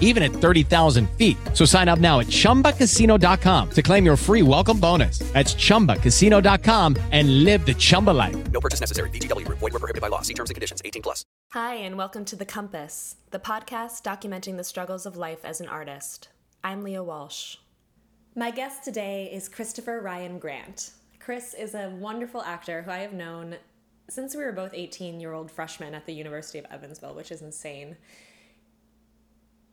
even at 30,000 feet. So sign up now at chumbacasino.com to claim your free welcome bonus. That's chumbacasino.com and live the Chumba life. No purchase necessary. VGW. Void were prohibited by law. See terms and conditions. 18 plus. Hi, and welcome to The Compass, the podcast documenting the struggles of life as an artist. I'm Leah Walsh. My guest today is Christopher Ryan Grant. Chris is a wonderful actor who I have known since we were both 18 year old freshmen at the University of Evansville, which is insane.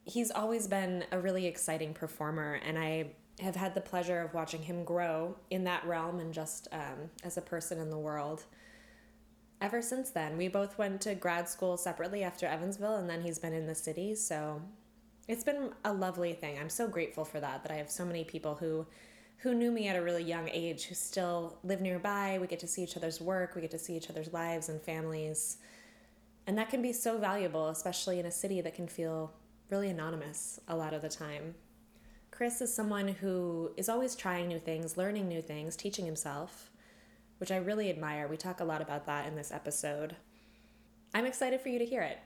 He's always been a really exciting performer, and I have had the pleasure of watching him grow in that realm and just um, as a person in the world ever since then. We both went to grad school separately after Evansville, and then he's been in the city. So it's been a lovely thing. I'm so grateful for that. That I have so many people who who knew me at a really young age who still live nearby. We get to see each other's work. We get to see each other's lives and families, and that can be so valuable, especially in a city that can feel really anonymous a lot of the time. Chris is someone who is always trying new things, learning new things, teaching himself which I really admire. We talk a lot about that in this episode. I'm excited for you to hear it.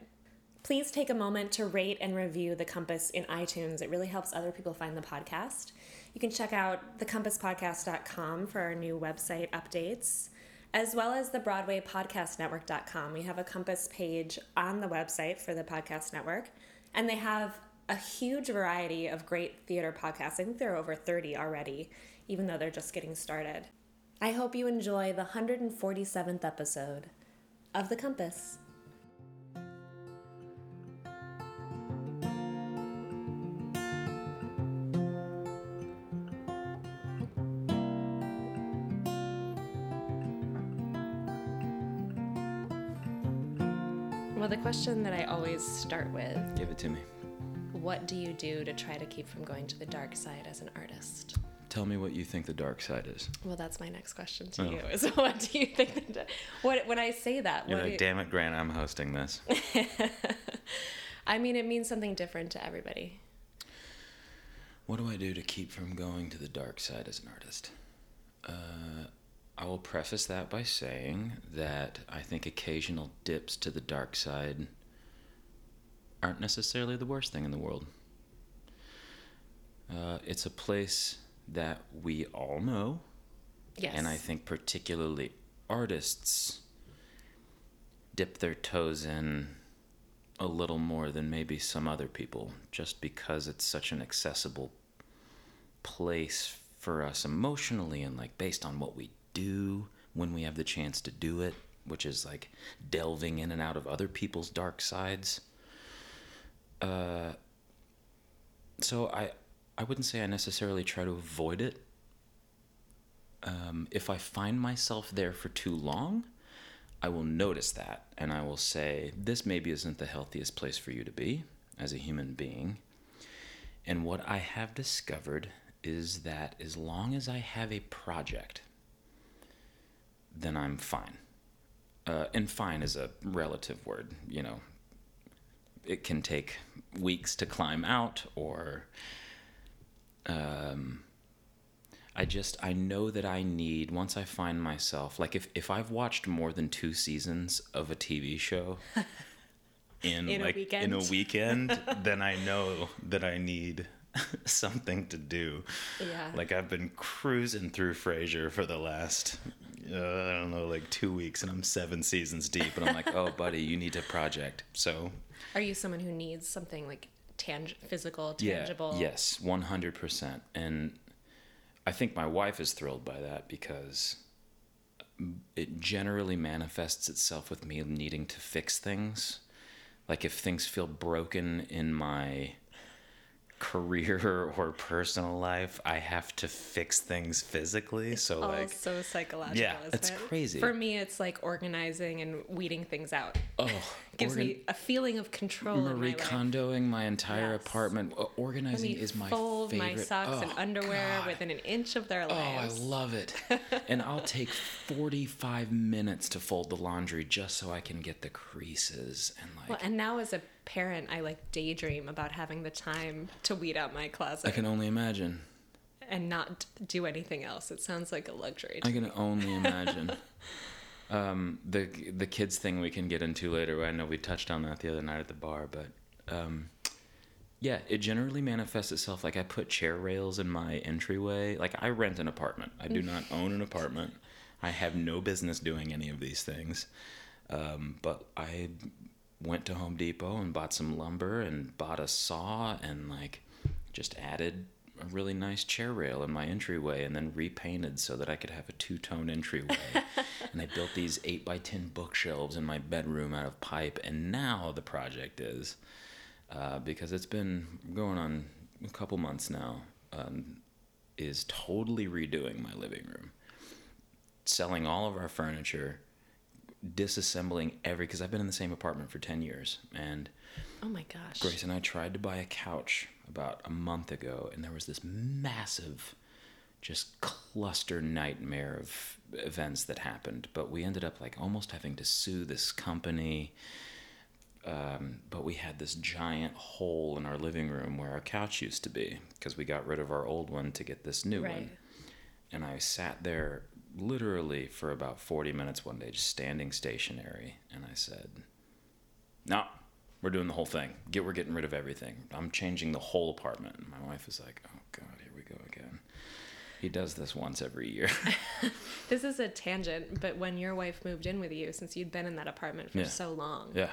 Please take a moment to rate and review The Compass in iTunes. It really helps other people find the podcast. You can check out thecompasspodcast.com for our new website updates, as well as the BroadwayPodcastNetwork.com. We have a Compass page on the website for the podcast network, and they have a huge variety of great theater podcasts. I think there are over 30 already, even though they're just getting started. I hope you enjoy the 147th episode of The Compass. The question that I always start with Give it to me. what do you do to try to keep from going to the dark side as an artist? Tell me what you think the dark side is. Well, that's my next question to Oh. you. Is what do you think? The, what when I say that? You're like, do damn it, Grant, I'm hosting this. I mean, it means something different to everybody. what do I do to keep from going to the dark side as an artist? Uh, I will preface that by saying that I think occasional dips to the dark side aren't necessarily the worst thing in the world. Uh, it's a place that we all know, Yes. and I think particularly artists dip their toes in a little more than maybe some other people, just because it's such an accessible place for us emotionally and like based on what we do when we have the chance to do it, which is like delving in and out of other people's dark sides. Uh, so I I wouldn't say I necessarily try to avoid it. Um, if I find myself there for too long, I will notice that and I will say, this maybe isn't the healthiest place for you to be as a human being. And what I have discovered is that as long as I have a project, then I'm fine. Uh, and fine is a relative word, you know. It can take weeks to climb out, or um, I just I know that I need once I find myself like if if I've watched more than two seasons of a TV show in, In a like in a weekend. weekend, then I know that I need something to do. Yeah. Like I've been cruising through Frasier for the last uh, I don't know like 2 weeks and I'm 7 seasons deep and I'm like, "Oh, buddy, you need a project." So, Are you someone who needs something like tang- physical, tangible? yeah, tangible? yes, 100%. And I think my wife is thrilled by that because it generally manifests itself with me needing to fix things. Like if things feel broken in my career or personal life, I have to fix things physically. So like so psychological. Yeah, it's it? crazy. For me, it's like organizing and weeding things out. oh, Gives organ- me a feeling of control Marie. Kondoing my entire Yes. apartment. Organizing is my fold favorite. my socks and Oh, underwear God. within an inch of their life. Oh, I love it. and I'll take 45 minutes to fold the laundry just so I can get the creases and like Well, and now as a parent, I like daydream about having the time to weed out my closet I can only imagine. and not do anything else. It sounds like a luxury. To I can only imagine. um, the the kids thing we can get into later. I know we touched on that the other night at the bar, but um, yeah, it generally manifests itself like I put chair rails in my entryway. Like I rent an apartment. I do not own an apartment. I have no business doing any of these things. Um, but I went to Home Depot and bought some lumber and bought a saw and like just added a really nice chair rail in my entryway and then repainted so that I could have a two tone entryway. and I built these 8 by 10 bookshelves in my bedroom out of pipe. And now the project is, uh, because it's been going on a couple months now, um, is totally redoing my living room. Selling all of our furniture, disassembling every, because I've been in the same apartment for 10 years. And oh my gosh. Grace and I tried to buy a couch about a month ago, and there was this massive, just cluster nightmare of events that happened. But we ended up like almost having to sue this company. Um, but we had this giant hole in our living room where our couch used to be because we got rid of our old one to get this new Right. one. And I sat there literally for about 40 minutes one day, just standing stationary. And I said, no, we're doing the whole thing. Get we're getting rid of everything. I'm changing the whole apartment. And my wife is like, oh god, here we go again. He does this once every year. This is a tangent, but when your wife moved in with you, since you'd been in that apartment for Yeah. so long, yeah.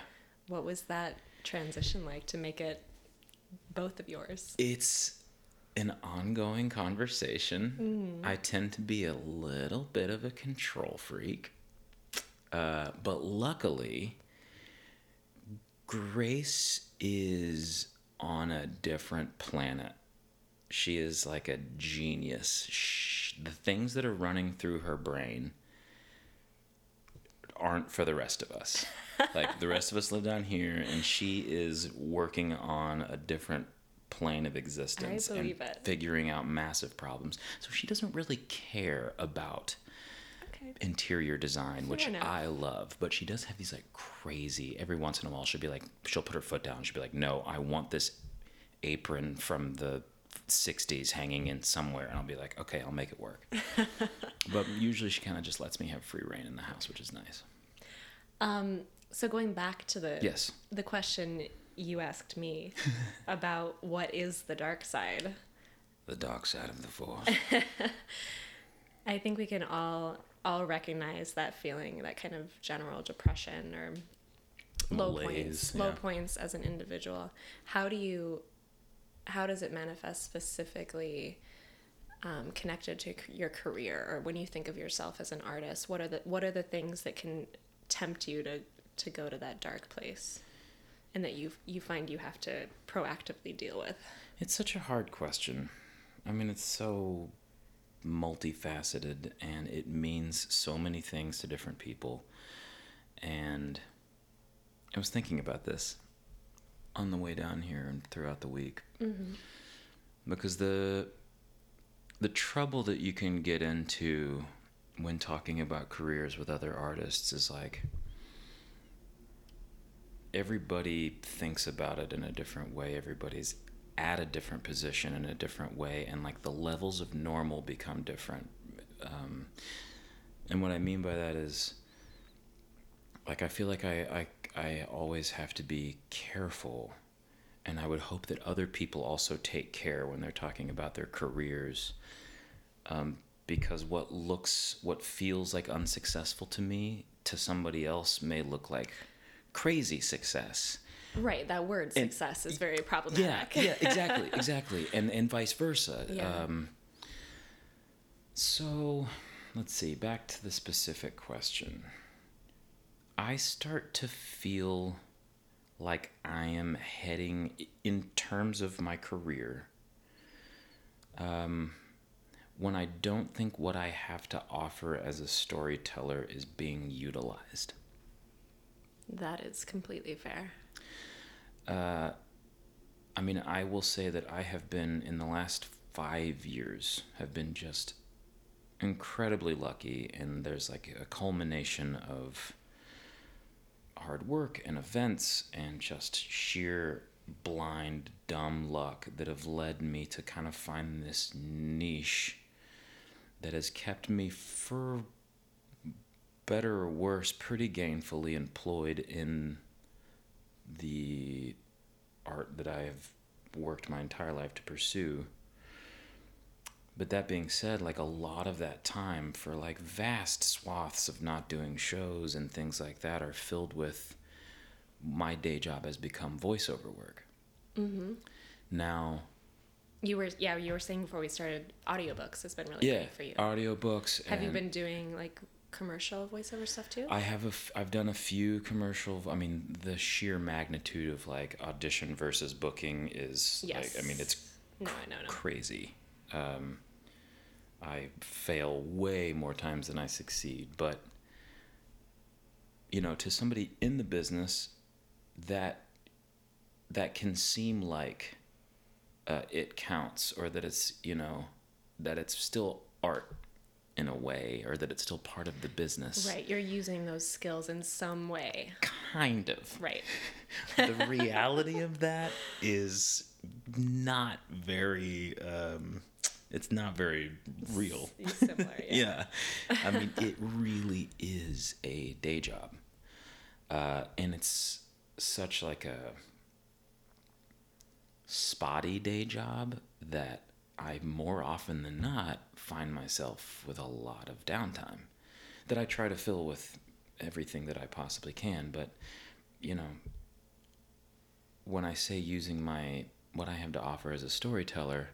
what was that transition like to make it both of yours? It's an ongoing conversation. I tend to be a little bit of a control freak. Uh, but luckily, Grace is on a different planet. She is like a genius. Sh the things that are running through her brain aren't for the rest of us. like the rest of us live down here, and she is working on a different plane of existence and it. figuring out massive problems. So she doesn't really care about Okay. interior design, which enough. I love, but she does have these like crazy. Every once in a while, she'll be like, she'll put her foot down. She'll be like, "No, I want this apron from the '60s hanging in somewhere," and I'll be like, "Okay, I'll make it work." but usually, she kind of just lets me have free rein in the house, which is nice. Um, so going back to the Yes. the question you asked me about what is the dark side, The dark side of the force. I think we can all all recognize that feeling, that kind of general depression or low Malaise, points, low yeah. points as an individual. How do you, how does it manifest specifically? Um, connected to your career, or when you think of yourself as an artist, what are the what are the things that can tempt you to to go to that dark place, and that you you find you have to proactively deal with? It's such a hard question. I mean, it's so multifaceted and it means so many things to different people. And I was thinking about this on the way down here and throughout the week. Mm-hmm. Because the the trouble that you can get into when talking about careers with other artists is like everybody thinks about it in a different way. Everybody's at a different position in a different way, and like the levels of normal become different. Um, and what I mean by that is, like, I feel like I, I, I always have to be careful, and I would hope that other people also take care when they're talking about their careers. Um, because what looks, what feels like unsuccessful to me, to somebody else may look like crazy success. Right, that word And- success is very Yeah, problematic. yeah, exactly, exactly, and and vice versa. Yeah. Um, so, let's see, back to the specific question. I start to feel like I am heading, in terms of my career, um, when I don't think what I have to offer as a storyteller is being utilized. That is completely fair. Uh, I mean, I will say that I have been in the last five years have been just incredibly lucky, and there's like a culmination of hard work and events and just sheer blind dumb luck that have led me to kind of find this niche that has kept me for better or worse pretty gainfully employed in the art that I have worked my entire life to pursue. But that being said, like a lot of that time for like vast swaths of not doing shows and things like that are filled with my day job has become voiceover work. Mm-hmm. Now, You were yeah, you were saying before we started audiobooks has been really yeah, great for you. audiobooks. Have you been doing like commercial voiceover stuff too? I have a f- I've done a few commercial. I mean, the sheer magnitude of like audition versus booking is yes. like I mean it's no, I know, no. crazy. Um, I fail way more times than I succeed, but you know, to somebody in the business, that that can seem like uh, it counts, or that it's you know that it's still art in a way, or that it's still part of the business. Right, you're using those skills in some way. Kind of. Right. the reality of that is not very um it's not very real Similar, yeah. yeah. I mean, it really is a day job. Uh, and it's such like a spotty day job that I more often than not find myself with a lot of downtime that I try to fill with everything that I possibly can. But, you know, when I say using my what I have to offer as a storyteller,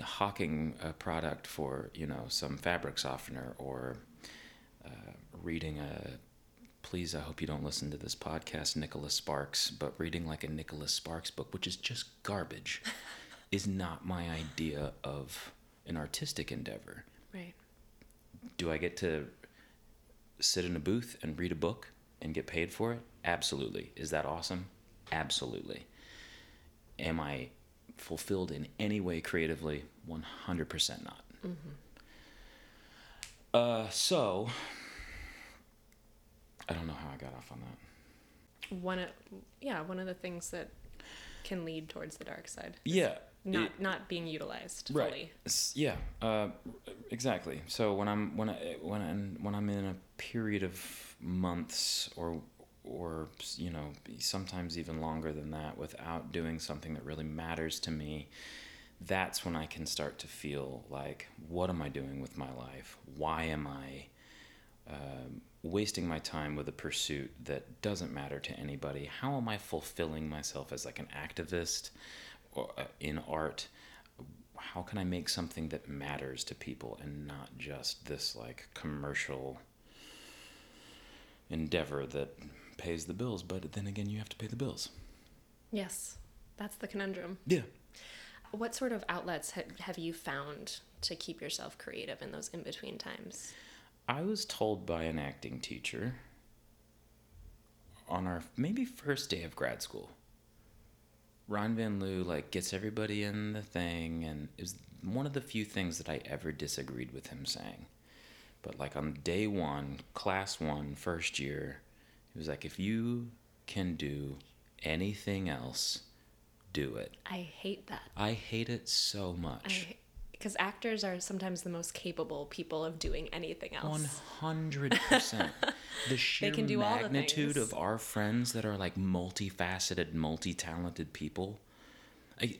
hawking a product for you know some fabric softener or uh, reading a please i hope you don't listen to this podcast nicholas sparks but reading like a nicholas sparks book which is just garbage is not my idea of an artistic endeavor. Right. do i get to sit in a booth and read a book and get paid for it? Absolutely. Is that awesome? Absolutely. Am i fulfilled in any way creatively? 100% not. Uh, so i don't know how i got off on that. One of yeah, one of the things that can lead towards the dark side. yeah Not it- not being utilized right. fully. Yeah uh, exactly. So when i'm when i when i'm when i'm in a period of months or or you know sometimes even longer than that without doing something that really matters to me that's when i can start to feel like what am i doing with my life? Why am i um, wasting my time with a pursuit that doesn't matter to anybody? How am i fulfilling myself as like an activist Uh, in art how can i make something that matters to people and not just this like commercial endeavor that pays the bills but then again you have to pay the bills Yes. That's the conundrum. yeah What sort of outlets ha- have you found to keep yourself creative in those in between times? I was told by an acting teacher on our maybe first day of grad school. Ron Van Lieu like gets everybody in the thing and it was one of the few things that I ever disagreed with him saying. But like on day one, class one, first year, he was like, if you can do anything else, do it. I hate that. I hate it so much. Because actors are sometimes the most capable people of doing anything else. One hundred percent. The sheer can do all the magnitude of our friends that are like multifaceted, multi-talented people. I,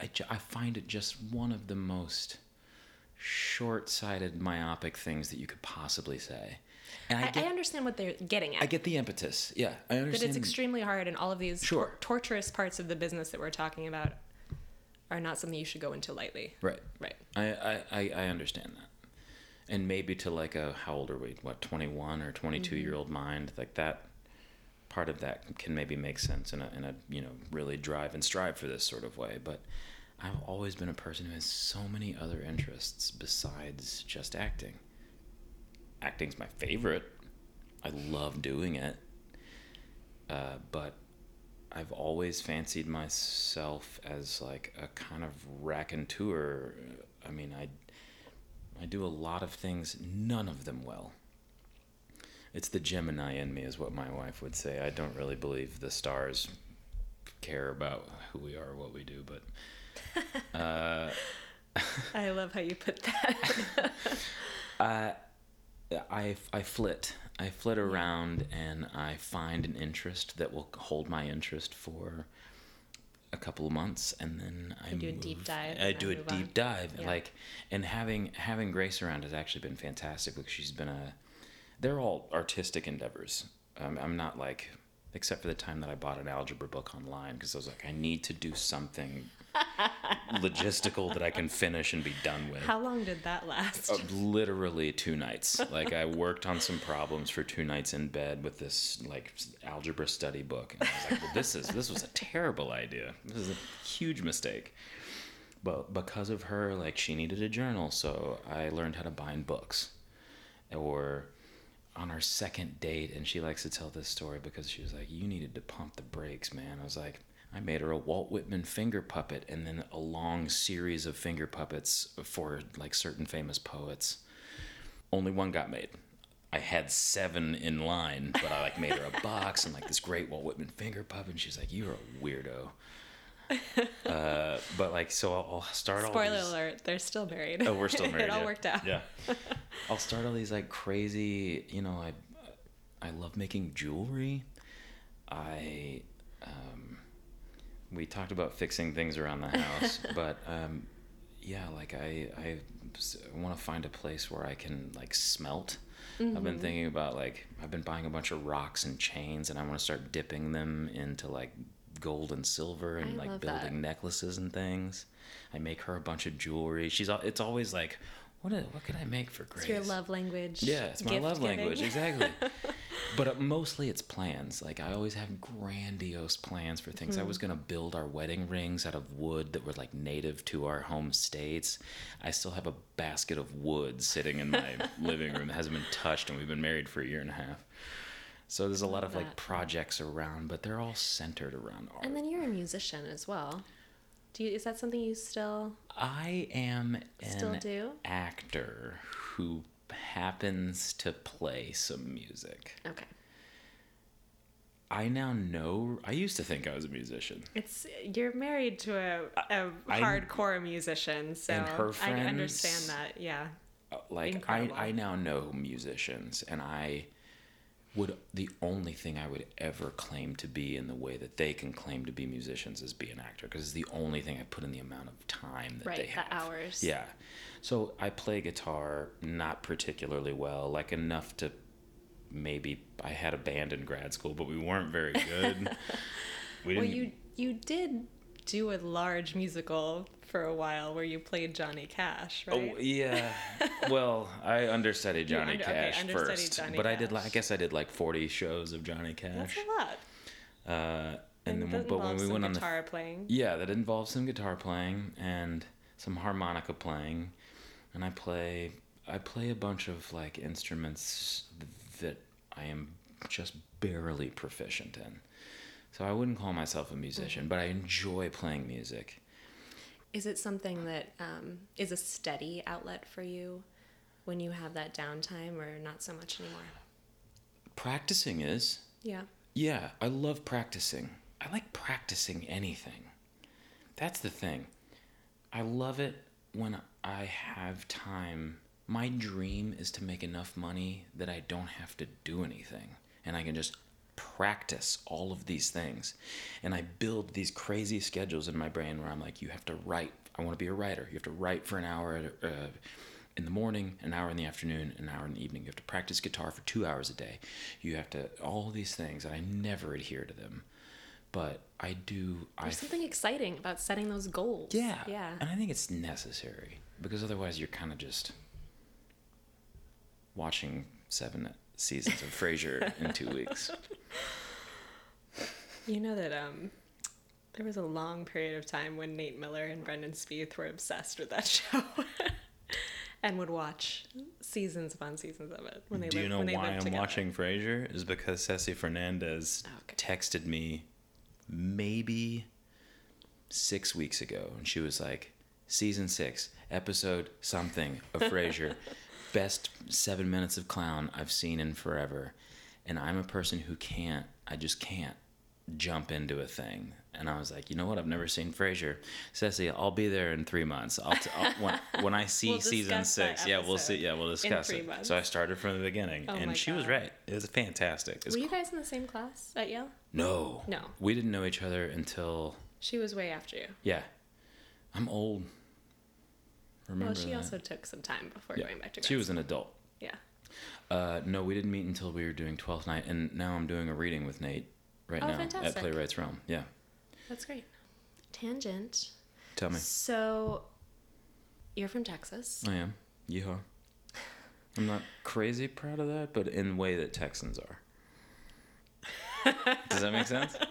I, I find it just one of the most short-sighted, myopic things that you could possibly say. And I I, get, I understand what they're getting at. I get the impetus. Yeah, I that understand. it's extremely hard, and all of these Sure. tor- torturous parts of the business that we're talking about are not something you should go into lightly. Right. Right. I, I, I, understand that. and maybe to like a how old are we? What twenty one or 22 Mm-hmm. year old mind like that. Part of that can maybe make sense in a in a you know really drive and strive for this sort of way, but. I've always been a person who has so many other interests besides just acting. Acting's my favorite. I love doing it. Uh, but I've always fancied myself as like a kind of raconteur. I mean, I I do a lot of things, none of them well. It's the Gemini in me, is what my wife would say. I don't really believe the stars care about who we are or what we do, but uh, I love how you put that. Uh, I, I flit. I flit around and I find an interest that will hold my interest for a couple of months and then I do a deep dive I do a deep on. dive. Yeah. Like and having having Grace around has actually been fantastic because she's been a they're all artistic endeavors. Um, I'm not like except for the time that I bought an algebra book online because I was like I need to do something logistical that I can finish and be done with. How long did that last? Uh, literally two nights. Like I worked on some problems for two nights in bed with this like algebra study book, and I was like, "Well, this is this was a terrible idea. This is a huge mistake." But because of her, like she needed a journal, so I learned how to bind books. Or on our second date, and she likes to tell this story because she was like, "You needed to pump the brakes, man." I was like. I made her a Walt Whitman finger puppet and then a long series of finger puppets for like certain famous poets. Only one got made. I had seven in line, but I like made her a box and like this great Walt Whitman finger puppet. And she's like, "You're a weirdo." Uh, but like, so I'll, I'll start all Spoiler these- alert, they're still married. Oh, we're still married. it all yeah. worked out. Yeah. I'll start all these like crazy. You know, I I love making jewelry. I um, we talked about fixing things around the house, but um, yeah, like I I want to find a place where I can like smelt. I've Mm-hmm. been thinking about like I've been buying a bunch of rocks and chains, and I want to start dipping them into like gold and silver and I like building that. necklaces and things. I make her a bunch of jewelry. She's it's always like, what is, what could I make for Grace? It's your love language. Yeah, it's my love giving. language exactly. but uh, mostly it's plans. Like I always have grandiose plans for things. I was gonna build our wedding rings out of wood that were like native to our home states. I still have a basket of wood sitting in my living room that hasn't been touched, and we've been married for a year and a half. So there's a lot of like projects around, but they're all centered around art. And then you're a musician as well. Do you, is that something you still? I am Still an do? actor who happens to play some music. Okay. I now know. I used to think I was a musician. It's you're married to a, a I- hardcore musician, so And her I understand that. Yeah. Uh, Like Incredible. I, I now know musicians, and I would the only thing I would ever claim to be in the way that they can claim to be musicians is be an actor, because it's the only thing I put in the amount of time that Right, they the hours. Yeah. So I play guitar not particularly well, like enough to maybe I had a band in grad school, but we weren't very good. we Well, you you did do a large musical for a while where you played Johnny Cash, right? Oh yeah. well, I understudied Johnny under- Cash understudied first, Johnny but I did. I guess I did like forty shows of Johnny Cash. That's Cash. a lot. Uh, and then, that but when we went on the playing. yeah, that involves some guitar playing and some harmonica playing, and I play. I play a bunch of like instruments that I am just barely proficient in. So I wouldn't call myself a musician, but I enjoy playing music. Is it something that um, is a steady outlet for you when you have that downtime, or not so much anymore? Practicing is. Yeah. Yeah, I love practicing. I like practicing anything. That's the thing. I love it when I have time. My dream is to make enough money that I don't have to do anything and I can just practice all of these things. And I build these crazy schedules in my brain where I'm like, you have to write. I want to be a writer. You have to write for an hour uh, in the morning, an hour in the afternoon, an hour in the evening. You have to practice guitar for two hours a day. You have to, all these things, and I never adhere to them. But I do, I There's something exciting about setting those goals. yeah. Yeah. And I think it's necessary because otherwise you're kind of just watching seven seasons of Frasier in two weeks. You know that um, there was a long period of time when Nate Miller and Brendan Spieth were obsessed with that show, and would watch seasons upon seasons of it when they Do you lived- know when they why I'm together. watching Frasier? Is because Ceci Fernandez Oh, okay. texted me maybe six weeks ago, and she was like, "Season six, episode something of Frasier, best seven minutes of clown I've seen in forever." And I'm a person who can't. I just can't jump into a thing. And I was like, you know what? I've never seen Frasier. Ceci, I'll be there in three months. I'll, t- I'll when, when I see We'll season six. Yeah, we'll see. Yeah, we'll discuss it. months. So I started from the beginning, Oh and she was right. It was fantastic. It's Were you guys in the same class at Yale? no. No. We didn't know each other until She was way after you. yeah. I'm old. Remember well, she that. also took some time before yeah. going back to. College. She grad was an adult. Yeah. Uh, no, we didn't meet until we were doing 12th night, and now I'm doing a reading with Nate right Oh, now fantastic. at Playwrights Realm. Yeah. That's great. Tangent. Tell me. So, you're from Texas. I am. Yeehaw. I'm not crazy proud of that, but in a way that Texans are. Does that make sense?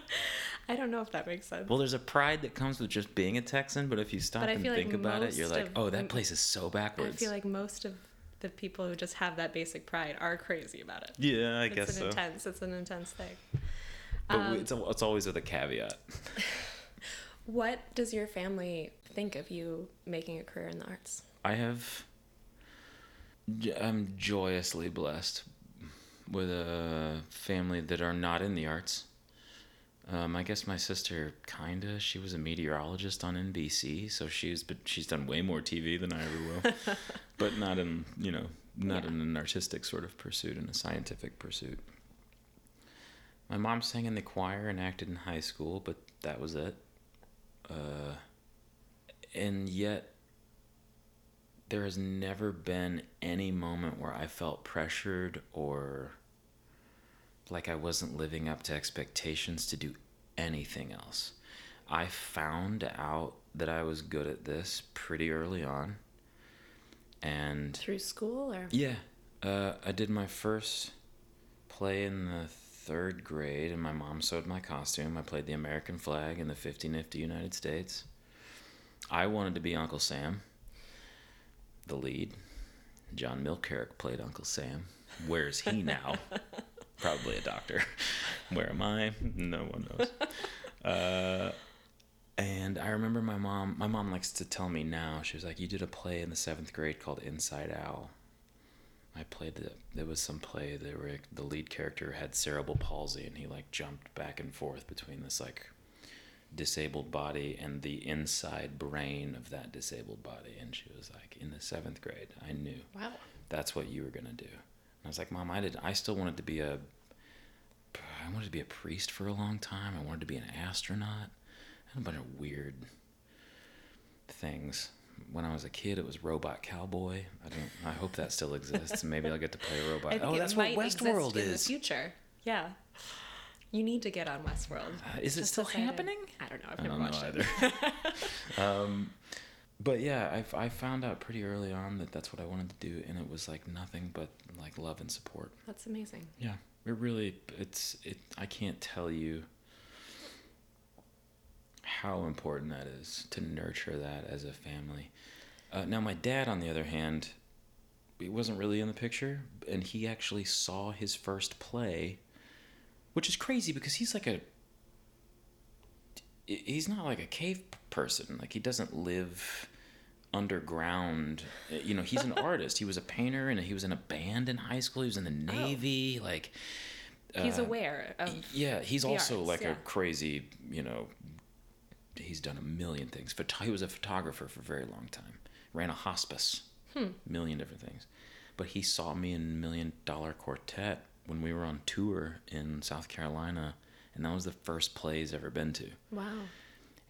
I don't know if that makes sense. Well, there's a pride that comes with just being a Texan, but if you stop and like think about it, you're like, of- oh, that place is so backwards. I feel like most of the people who just have that basic pride are crazy about it. yeah, I it's guess an so. intense. It's an intense thing. But Um, it's, it's always with a caveat. What does your family think of you making a career in the arts? I have. I'm joyously blessed with a family that are not in the arts. Um, I guess my sister kinda. She was a meteorologist on NBC, so she's but she's done way more TV than I ever will. but not in you know not Yeah. in an artistic sort of pursuit, in a scientific pursuit. My mom sang in the choir and acted in high school, but that was it. Uh, and yet there has never been any moment where I felt pressured or like I wasn't living up to expectations to do anything else. I found out that I was good at this pretty early on. And Through school or? yeah, uh, I did my first play in the third grade, and my mom sewed my costume. I played the American flag in the 50 Nifty United States. I wanted to be Uncle Sam, the lead. John Milkerick played Uncle Sam. Where is he now? Probably a doctor. Where am I? No one knows. Uh, and I remember my mom. My mom likes to tell me now. She was like, "You did a play in the seventh grade called Inside Owl." I played the. There was some play that where the lead character had cerebral palsy, and he like jumped back and forth between this like disabled body and the inside brain of that disabled body. And she was like, "In the seventh grade, I knew Wow. that's what you were gonna do." I was like, "Mom, I did. I still wanted to be a. I wanted to be a priest for a long time. I wanted to be an astronaut. I had a bunch of weird things. When I was a kid, it was Robot Cowboy. I don't. I hope that still exists. Maybe I'll get to play a robot. Oh, that's what Westworld in the is. future. Yeah. You need to get on Westworld. Uh, is it Just still decided- happening? I don't know. I've I never don't know watched either. it. um, but yeah, I, I found out pretty early on that that's what I wanted to do, and it was like nothing but like love and support. That's amazing. Yeah, it really it's it. I can't tell you how important that is to nurture that as a family. Uh, now, my dad, on the other hand, he wasn't really in the picture, and he actually saw his first play, which is crazy because he's like a he's not like a cave person. Like he doesn't live underground. You know, he's an artist. He was a painter and he was in a band in high school. He was in the Navy. Like He's uh, aware of. yeah, he's also arts, like yeah. a crazy, you know, he's done a million things. Phot- He was a photographer for a very long time. Ran a hospice. Hmm. Million different things. But he saw me in Million Dollar Quartet when we were on tour in South Carolina, and that was the first play he's ever been to. Wow.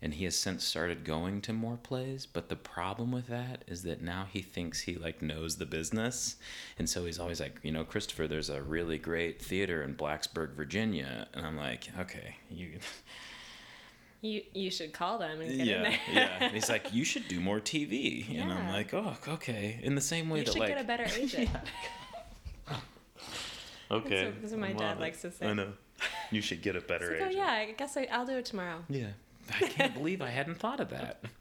And he has since started going to more plays, but the problem with that is that now he thinks he like knows the business. And so he's always like, you know, Christopher, there's a really great theater in Blacksburg, Virginia. And I'm like, okay, you You you should call them and get in there. yeah. And he's like, you should do more TV. And I'm like, oh, okay. In the same way You that should like get a better agent. Okay. what- that's what my I'm dad on it. likes to say. I know. You should get a better It's like, oh agent. yeah, I guess I, I'll do it tomorrow. Yeah. I can't believe I hadn't thought of that.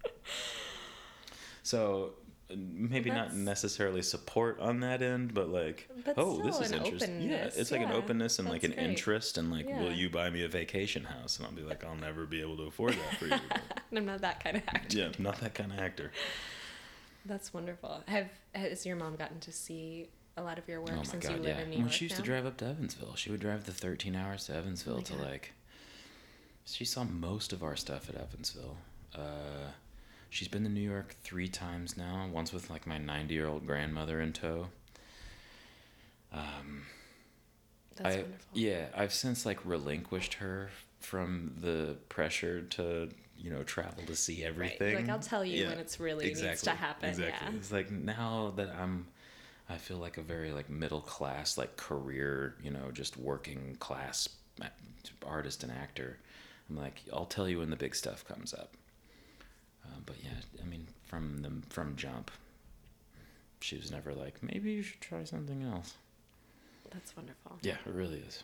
So maybe not necessarily support on that end, but like, But oh, this is an interesting. Yeah, openness, it's like an openness and like an great. interest, and like, will you buy me a vacation house? And I'll be like, I'll never be able to afford that for you. but- I'm not that kind of actor. yeah, not that kind of actor. That's wonderful. Have has your mom gotten to see a lot of your work Oh my since you god, live yeah. in New When York she used to drive up to Evansville, she would drive the 13 hours to Evansville to God. like. She saw most of our stuff at Evansville. Uh, she's been to New York three times now. Once with like my 90 year old grandmother in tow. Um, That's I, wonderful. Yeah, I've since like relinquished her from the pressure to you know travel to see everything. Like, I'll tell you when it's really needs to happen, Exactly. yeah. It's like now that I'm, I feel like a very like middle class like career, you know, just working class artist and actor. I'm like, I'll tell you when the big stuff comes up. Uh, but yeah, I mean, from the from jump, she was never like, maybe you should try something else. That's wonderful. Yeah, it really is.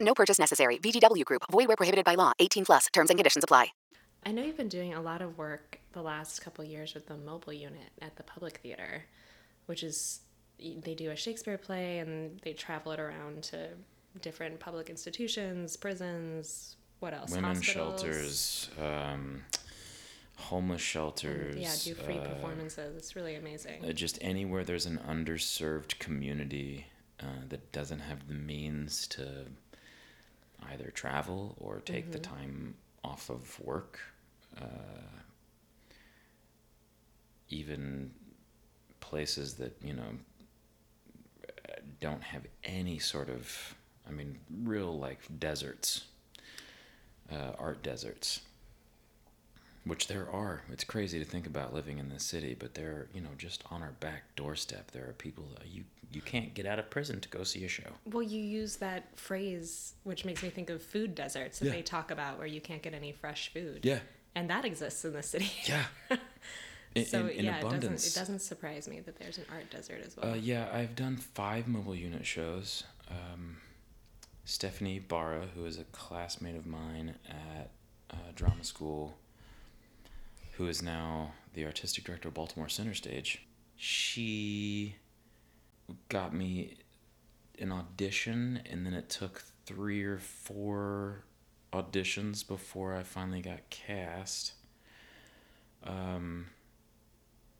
No purchase necessary. VGW Group. Void where prohibited by law. 18 plus. Terms and conditions apply. I know you've been doing a lot of work the last couple years with the mobile unit at the Public Theater, which is they do a Shakespeare play and they travel it around to different public institutions, prisons, what else? women's Hospitals. shelters, um, homeless shelters. And, yeah, do free uh, performances. It's really amazing. uh, just anywhere there's an underserved community uh, that doesn't have the means to either travel or take the Mm-hmm. time off of work. Uh, even places that you know don't have any sort of, I mean, real like deserts, uh, art deserts which there are. It's crazy to think about living in this city, but there, you know, just on our back doorstep, there are people that you you can't get out of prison to go see a show. Well, you use that phrase, which makes me think of food deserts that Yeah. they talk about, where you can't get any fresh food. Yeah. and that exists in the city. Yeah. In, so in, in yeah, it doesn't it doesn't surprise me that there's an art desert as well. Uh, yeah, I've done five mobile unit shows. Um, Stephanie Ybarra, who is a classmate of mine at uh, drama school, who is now the artistic director of Baltimore Center Stage, she got me an audition, and then it took three or four auditions before I finally got cast. Um,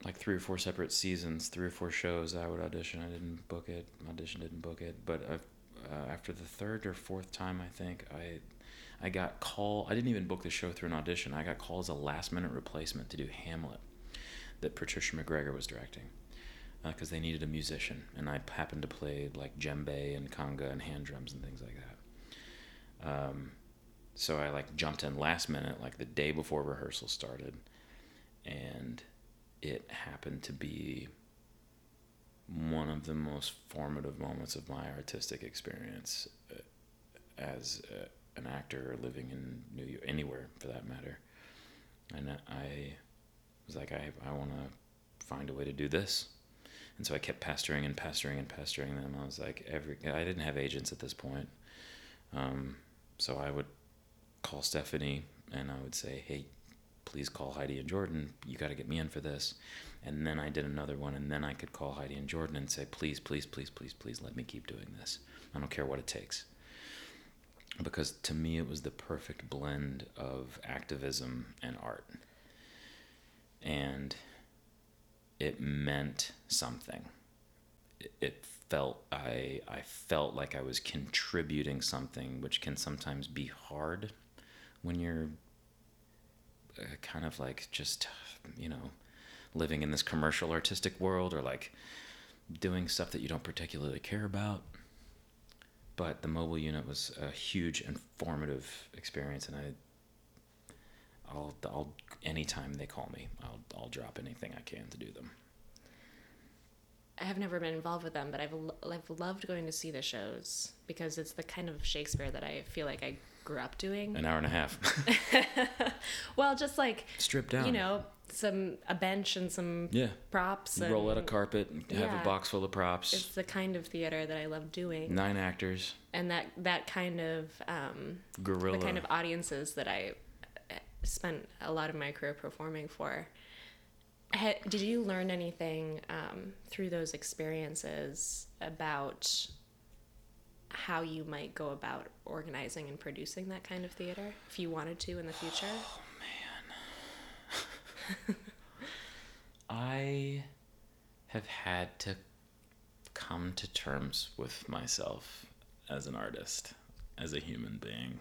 like three or four separate seasons, three or four shows. I would audition. I didn't book it. Audition didn't book it. But i uh, after the third or fourth time, I think I, I got call. I didn't even book the show through an audition. I got called as a last minute replacement to do Hamlet, that Patricia McGregor was directing, because they needed a musician, and I happened to play like djembe and conga and hand drums and things like that. Um, so I like jumped in last minute, like the day before rehearsal started, and it happened to be one of the most formative moments of my artistic experience uh, as uh, an actor living in New York, anywhere for that matter. And I was like, I, I want to find a way to do this. And so I kept pestering and pestering and pestering them. I was like, every I didn't have agents at this point, um, so I would call Stephanie and I would say, hey, please call Heidi and Jordan. You got to get me in for this. And then I did another one, and then I could call Heidi and Jordan and say, please, please, please, please, please let me keep doing this. I don't care what it takes. Because to me, it was the perfect blend of activism and art. And it meant something. It, felt I I felt like I was contributing something, which can sometimes be hard when you're uh, kind of like just you know living in this commercial artistic world or like doing stuff that you don't particularly care about but the mobile unit was a huge and formative experience, and I. I'll, I'll anytime they call me, I'll, I'll drop anything I can to do them. I have never been involved with them, but I've I've loved going to see the shows because it's the kind of Shakespeare that I feel like I grew up doing. An hour and a half. well, just like Stripped down. you know, some a bench and some Yeah. props. And roll out a carpet, and have Yeah. a box full of props. It's the kind of theater that I love doing, Nine actors. and that that kind of um, Guerrilla. the kind of audiences that I uh, spent a lot of my career performing for. Did you learn anything um, through those experiences about how you might go about organizing and producing that kind of theater if you wanted to in the future? Oh man. I have had to come to terms with myself as an artist, as a human being.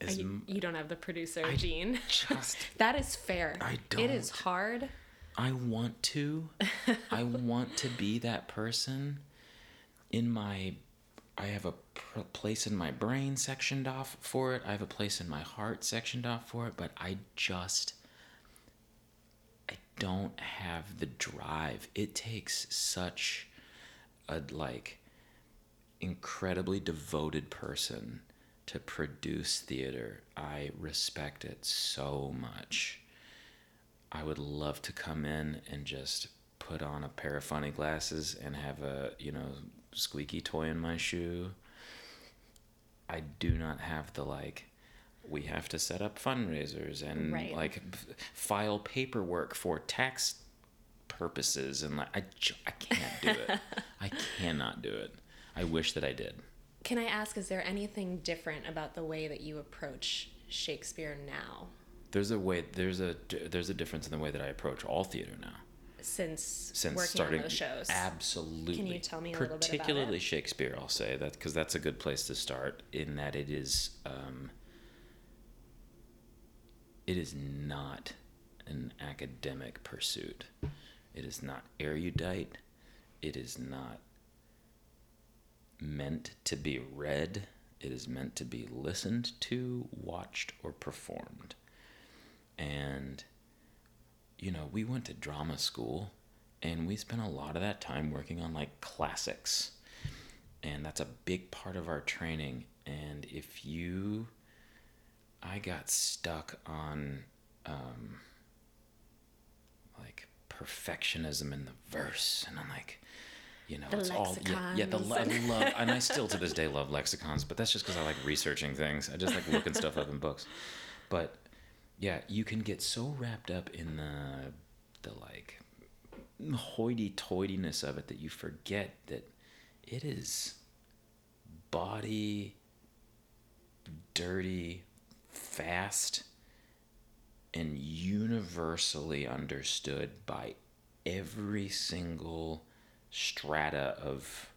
As you, m- you don't have the producer gene. just that is fair. I don't. It is hard. I want to. I want to be that person. In my, I have a place in my brain sectioned off for it. I have a place in my heart sectioned off for it. But I just, I don't have the drive. It takes such a like incredibly devoted person to produce theater. I respect it so much. I would love to come in and just put on a pair of funny glasses and have a, you know, squeaky toy in my shoe. I do not have the like we have to set up fundraisers and Right. like file paperwork for tax purposes and like I, I can't do it. I cannot do it. I wish that I did. Can I ask, is there anything different about the way that you approach Shakespeare now There's a way there's a there's a difference in the way that I approach all theater now. Since, since working starting on those shows? absolutely. Can you tell me a little bit about particularly shakespeare i'll say that because that's a good place to start in that it is um, it is not an academic pursuit. It is not erudite. It is not meant to be read. It is meant to be listened to watched or performed. And you know, we went to drama school and we spent a lot of that time working on like classics. And that's a big part of our training. And if you, I got stuck on um, like perfectionism in the verse. And I'm like, you know, The it's all yeah, yeah. The I love, and I still to this day love lexicons, but that's just because I like researching things. I just like looking stuff up in books. But yeah, you can get so wrapped up in the the like hoity-toityness of it that you forget that it is body dirty, fast, and universally understood by every single strata of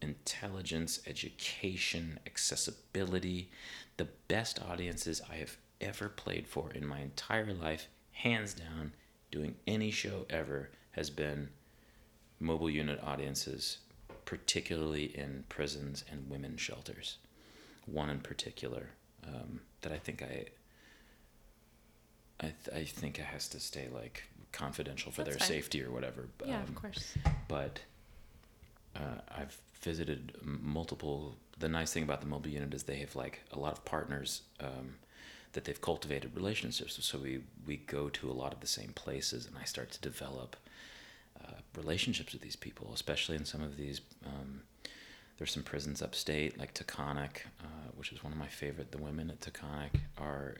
intelligence, education, accessibility. The best audiences I have ever played for in my entire life, hands down, doing any show ever, has been mobile unit audiences, particularly in prisons and women's shelters. One in particular um, that I think I. I, th- I think it has to stay like confidential for That's their fine. safety or whatever. Yeah, um, of course. but uh, I've visited multiple. The nice thing about the mobile unit is they have like a lot of partners um, that they've cultivated relationships. So we we go to a lot of the same places, and I start to develop uh, relationships with these people, especially in some of these. Um, there's some prisons upstate, like Taconic, uh, which is one of my favorite. The women at Taconic are.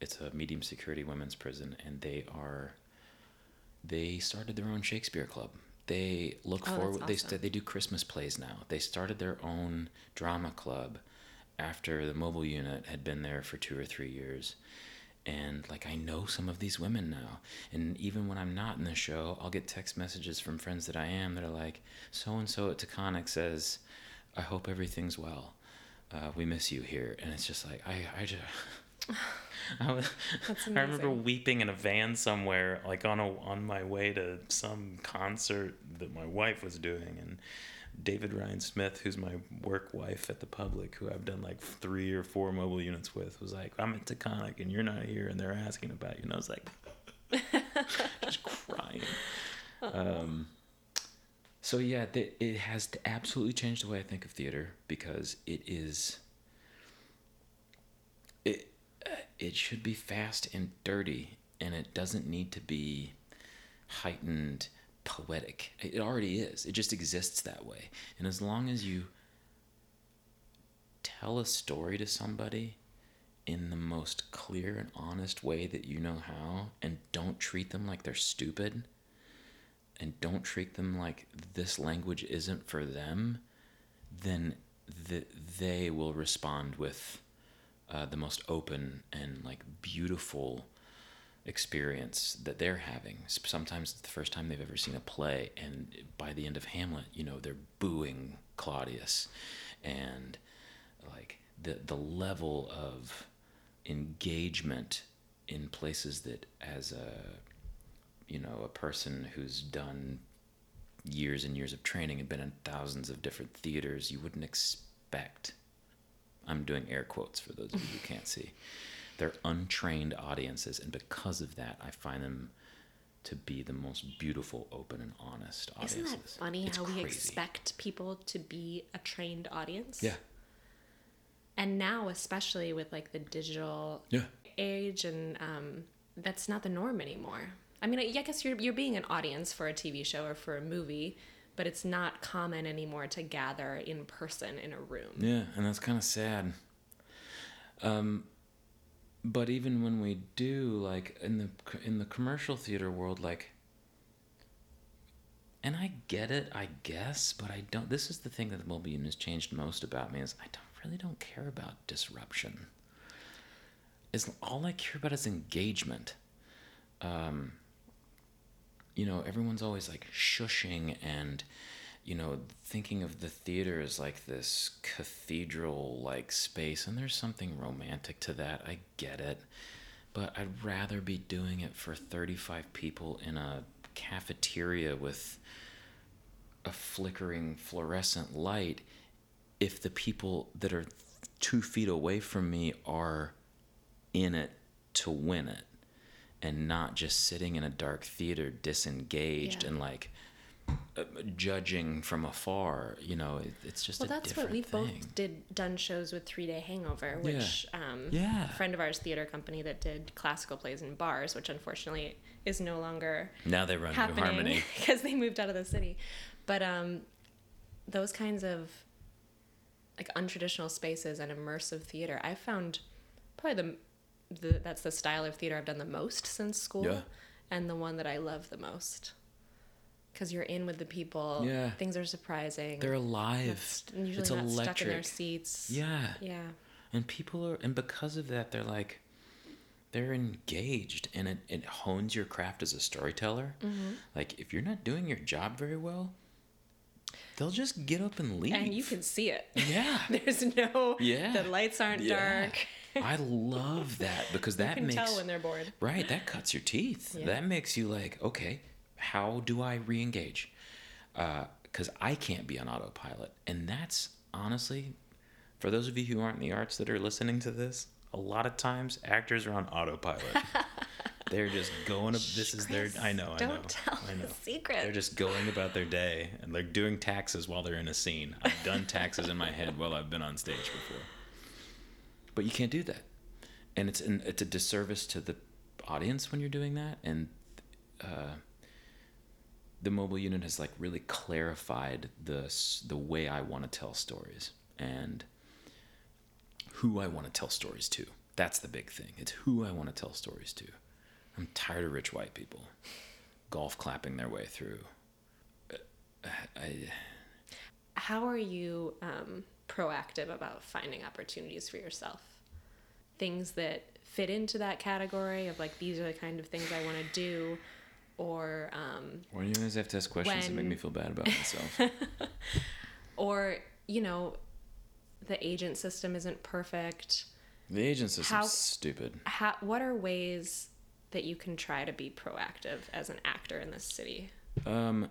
It's a medium security women's prison, and they are they started their own Shakespeare club. They look Oh, forward. They awesome. st- they do Christmas plays now. They started their own drama club after the mobile unit had been there for two or three years. And like I know some of these women now, and even when I'm not in the show, I'll get text messages from friends that I am that are like, "So and so at Taconic says, I hope everything's well. Uh, we miss you here." And it's just like I I just. I, was, I remember weeping in a van somewhere, like on a on my way to some concert that my wife was doing, and David Ryan Smith, who's my work wife at the public, who I've done like three or four mobile units with, was like, I'm at Taconic and you're not here and they're asking about you. And I was like, just crying. Um, so yeah, th- it has absolutely changed the way I think of theater because it is. It uh, it should be fast and dirty, and it doesn't need to be heightened, poetic. It already is. It just exists that way. And as long as you tell a story to somebody in the most clear and honest way that you know how, and don't treat them like they're stupid and don't treat them like this language isn't for them, then the, they will respond with uh, the most open and like beautiful experience that they're having. Sometimes it's the first time they've ever seen a play, and by the end of Hamlet, you know, they're booing Claudius, and like the the level of engagement in places that as a you know a person who's done years and years of training and been in thousands of different theaters you wouldn't expect i'm doing air quotes for those of you who can't see they're untrained audiences and because of that i find them to be the most beautiful open and honest audiences Isn't that funny It's how we crazy. expect people to be a trained audience? yeah And now, especially with like the digital Yeah. age, and um, that's not the norm anymore. I mean, I I guess you're you're being an audience for a TV show or for a movie, but it's not common anymore to gather in person in a room. Yeah, and that's kind of sad. Um, but even when we do, like in the in the commercial theater world, like, and I get it, I guess, but I don't. This is the thing that the mobile unit has changed most about me is I don't really don't care about disruption. Is all I care about is engagement. Um, you know, everyone's always like shushing and, you know, thinking of the theater as like this cathedral like space, and there's something romantic to that. I get it. But I'd rather be doing it for 35 people in a cafeteria with a flickering fluorescent light if the people that are two feet away from me are in it to win it and not just sitting in a dark theater disengaged Yeah. and like judging from afar you know it, it's just Well, a that's what we've both did done shows with Three Day Hangover, Yeah. which um, Yeah. a friend of ours, theater company that did classical plays in bars, which unfortunately is no longer now they run New happening harmony because they moved out of the city. But um, those kinds of like untraditional spaces and immersive theater, I found probably the, the that's the style of theater I've done the most since school, Yeah. and the one that I love the most. Because you're in with the people, Yeah. things are surprising. they're alive usually it's not electric stuck in their seats. yeah Yeah. and people are and because of that they're like they're engaged and it, it hones your craft as a storyteller Mhm. like if you're not doing your job very well they'll just get up and leave And you can see it. Yeah. There's no. Yeah. The lights aren't Yeah. dark. i love that because that You can makes tell when they're bored. right that cuts your teeth Yeah. that makes you like okay how do i re-engage? Because i can't be on autopilot. And that's honestly for those of you who aren't in the arts that are listening to this a lot of times actors are on autopilot. They're just going to this is their i know i don't know tell i know. secret. they're just going about their day and they're doing taxes while they're in a scene. I've done taxes in my head while i've been on stage before. But you can't do that. And it's an, it's a disservice to the audience when you're doing that. And uh, the mobile unit has like really clarified the the way I want to tell stories and who I want to tell stories to. That's the big thing. It's who I want to tell stories to. I'm tired of rich white people golf clapping their way through. Uh, I, How are you um, proactive about finding opportunities for yourself? Things that fit into that category of like these are the kind of things I want to do, or um, why do you guys have to ask questions that make me feel bad about myself? or you know, the agent system isn't perfect. the agent system's How- stupid. How, what are ways that you can try to be proactive as an actor in this city? Um,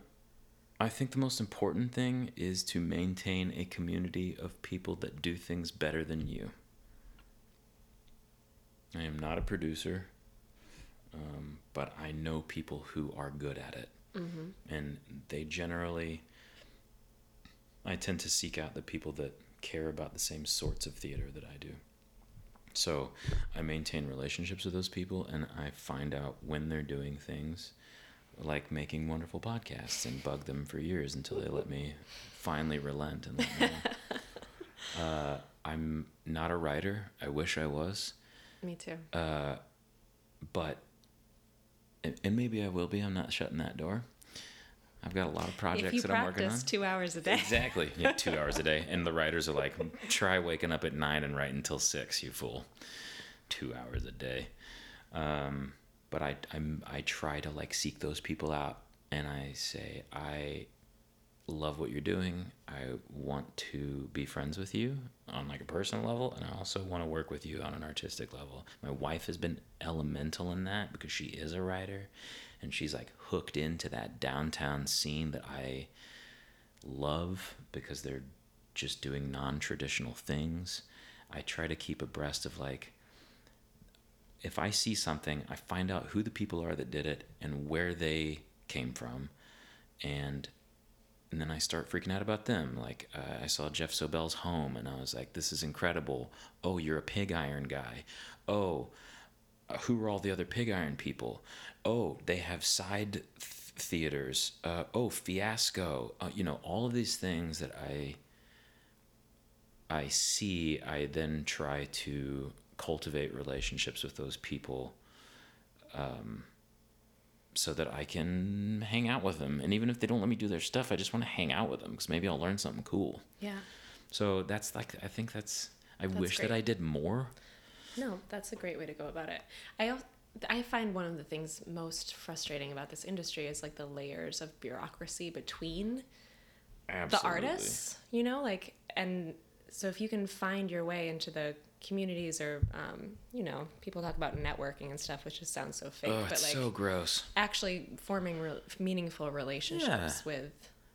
I think the most important thing is to maintain a community of people that do things better than you. I am not a producer, um, but I know people who are good at it. Mhm. And they generally, I tend to seek out the people that care about the same sorts of theater that I do. So I maintain relationships with those people and I find out when they're doing things like making wonderful podcasts and bug them for years until they let me finally relent and let me know. uh, I'm not a writer. I wish I was. Me too. Uh, but, and, and maybe I will be. I'm not shutting that door. I've got a lot of projects that I'm working on. practice two hours a day. Exactly. Yeah, two hours a day. And the writers are like, try waking up at nine and write until six, you fool. Two hours a day. Um, but I, I'm, I try to like seek those people out and I say, I love what you're doing. I want to be friends with you on like a personal level. And I also want to work with you on an artistic level. My wife has been elemental in that because she is a writer and she's like hooked into that downtown scene that I love because they're just doing non-traditional things. I try to keep abreast of like if I see something, I find out who the people are that did it and where they came from and and then I start freaking out about them. Like uh, I saw Geoff Sobelle's home, and I was like, "This is incredible." Oh, you're a pig iron guy. Oh, uh, who are all the other pig iron people? Oh, they have side th- theaters. Uh, oh, fiasco. Uh, you know, all of these things that I I see. I then try to cultivate relationships with those people. Um, so that I can hang out with them. And even if they don't let me do their stuff, I just want to hang out with them because maybe I'll learn something cool. Yeah. So that's like, I think that's, I That's wish that. I did more. No, that's a great way to go about it. I I find one of the things most frustrating about this industry is like the layers of bureaucracy between the artists, you know, like and so if you can find your way into the communities or um, you know, people talk about networking and stuff, which just sounds so fake, Oh, but like so gross. actually forming re- meaningful relationships Yeah. with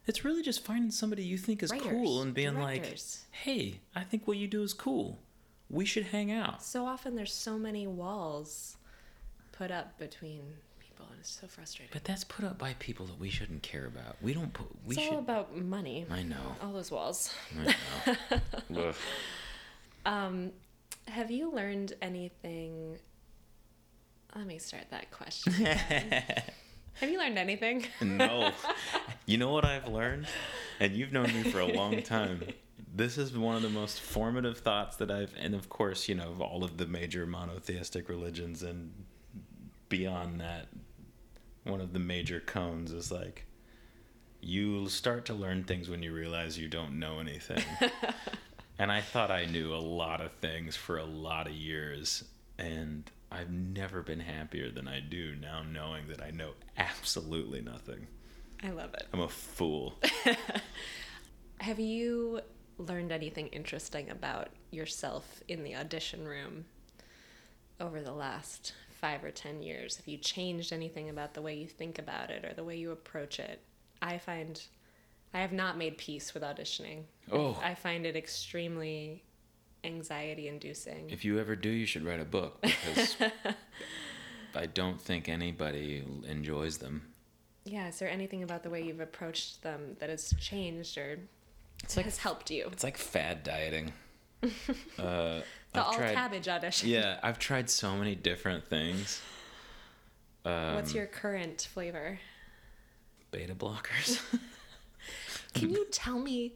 It's really just finding somebody you think is cool and being like, hey, I think what you do is cool. We should hang out. so often there's so many walls put up between people and it's so frustrating. But that's put up by people that we shouldn't care about. We don't put, we it's should. all about money. I know. All those walls. I know. Um, have you learned anything? Let me start that question. have you learned anything? no. You know what I've learned? And you've known me for a long time. This is one of the most formative thoughts that I've, and of course, you know, of all of the major monotheistic religions and beyond that, one of the major koans is like, you start to learn things when you realize you don't know anything. and I thought I knew a lot of things for a lot of years. And I've never been happier than I do now knowing that I know absolutely nothing. I love it. I'm a fool. Have you learned anything interesting about yourself in the audition room over the last five or ten years? Have you changed anything about the way you think about it or the way you approach it? I find I have not made peace with auditioning. Oh. I find it extremely anxiety inducing. If you ever do, you should write a book because I don't think anybody enjoys them. Yeah, is there anything about the way you've approached them that has changed or It's like- has helped you? It's like fad dieting. Uh, The I've all tried- cabbage audition. Yeah, I've tried so many different things. Um, What's your current flavor? beta blockers? Can you tell me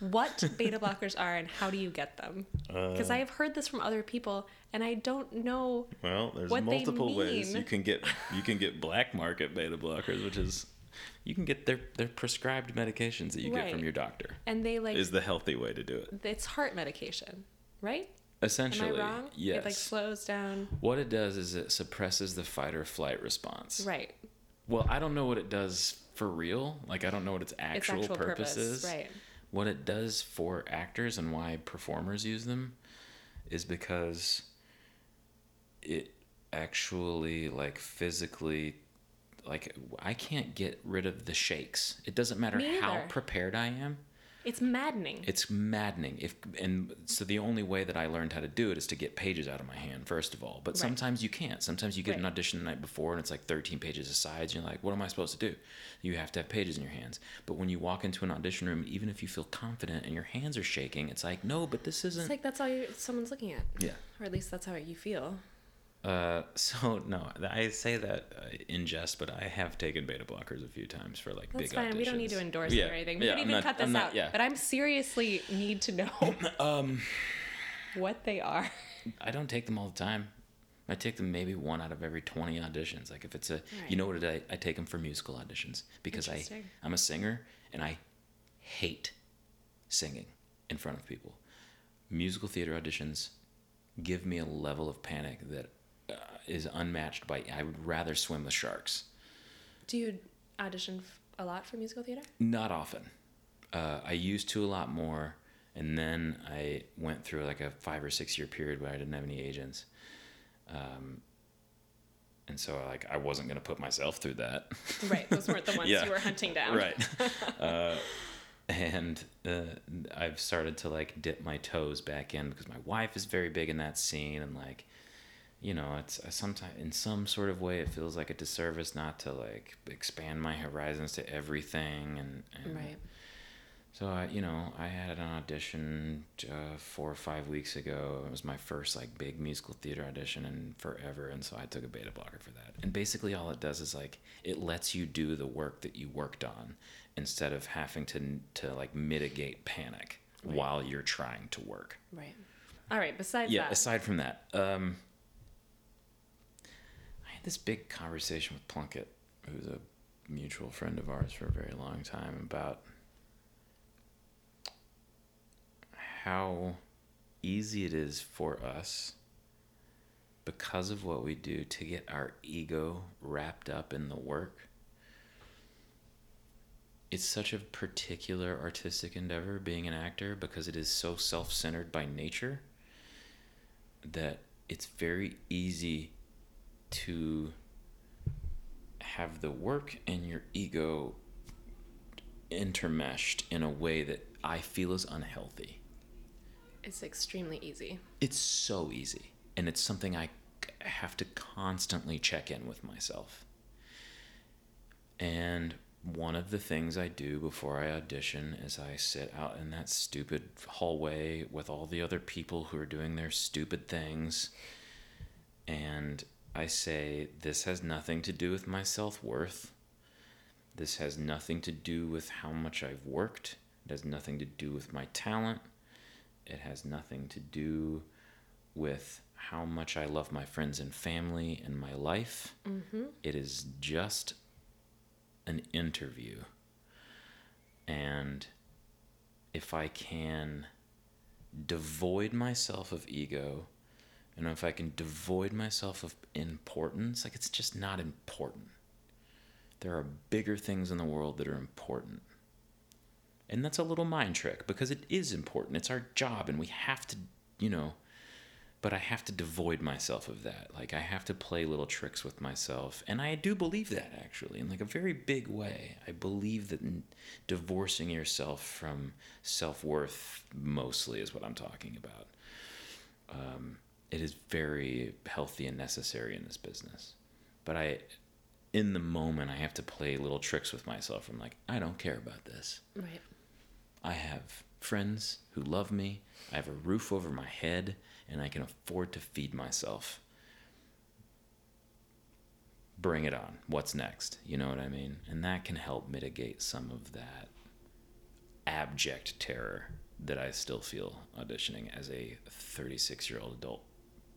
what beta blockers are and how do you get them? Because Uh, I have heard this from other people and I don't know. Well, there's multiple ways you can get you can get black market beta blockers, which is you can get their their prescribed medications that you get from your doctor. And they like is the healthy way to do it. it's heart medication, right? Essentially, Am I wrong? yes. It like slows down. What it does is it suppresses the fight or flight response. Right. Well, I don't know what it does for real. Like I don't know what its actual, actual purpose, purpose, is. right. What it does for actors and why performers use them is because it actually like physically like I can't get rid of the shakes. It doesn't matter how prepared I am. It's maddening. It's maddening. If and so the only way that I learned how to do it is to get pages out of my hand first of all. But Right. sometimes you can't. Sometimes you get an audition the night before and it's like 13 pages of sides. And you're like, what am I supposed to do? You have to have pages in your hands. But when you walk into an audition room, even if you feel confident and your hands are shaking, it's like, no, but this isn't. it's like that's all someone's looking at. Yeah. Or at least that's how you feel. Uh, so no, I say that uh, in jest, but I have taken beta blockers a few times for like That's big fine. We don't need to endorse Yeah, it or anything. We yeah, I'm even not- cut this not- out. yeah. But I'm seriously need to know Um, what they are. I don't take them all the time. I take them maybe one out of every 20 auditions. Like if it's a, you know what I, I take them for musical auditions because I, I'm a singer and I hate singing in front of people. Musical theater auditions give me a level of panic that uh, is unmatched by, I would rather swim with sharks. Do you audition a lot for musical theater? Not often. Uh, I used to a lot more, and then I went through like a five or six year period where I didn't have any agents, um, and so like I wasn't gonna put myself through that. Right. Those weren't the ones Yeah. you were hunting down. right. uh, and uh, I've started to like dip my toes back in because my wife is very big in that scene, and like, you know, it's sometimes in some sort of way it feels like a disservice not to like expand my horizons to everything, and, and Right. so I, you know, I had an audition uh, four or five weeks ago. It was my first like big musical theater audition in forever, and so I took a beta blocker for that. And basically, all it does is like it lets you do the work that you worked on instead of having to to like mitigate panic while you're trying to work. Right. All right. Besides yeah. that, Aside from that, um, this big conversation with Plunkett, who's a mutual friend of ours for a very long time, about how easy it is for us because of what we do to get our ego wrapped up in the work. It's such a particular artistic endeavor being an actor because it is so self centered by nature that it's very easy to have the work and your ego intermeshed in a way that I feel is unhealthy. it's extremely easy. It's so easy. And it's something I have to constantly check in with myself. And one of the things I do before I audition is I sit out in that stupid hallway with all the other people who are doing their stupid things. And I say, This has nothing to do with my self worth. This has nothing to do with how much I've worked. It has nothing to do with my talent. It has nothing to do with how much I love my friends and family and my life. Mhm. It is just an interview. And if I can devoid myself of ego, and if I can devoid myself of importance, like it's just not important. There are bigger things in the world that are important. And that's a little mind trick because it is important. It's our job and we have to, you know, but I have to devoid myself of that. Like I have to play little tricks with myself. And I do believe that actually in like a very big way. I believe that divorcing yourself from self-worth mostly is what I'm talking about. Um, it is very healthy and necessary in this business. But I in the moment I have to play little tricks with myself. I'm like, I don't care about this. Right. I have friends who love me. I have a roof over my head, and I can afford to feed myself. Bring it on. What's next? You know what I mean? And that can help mitigate some of that abject terror that I still feel auditioning as a 36 year old adult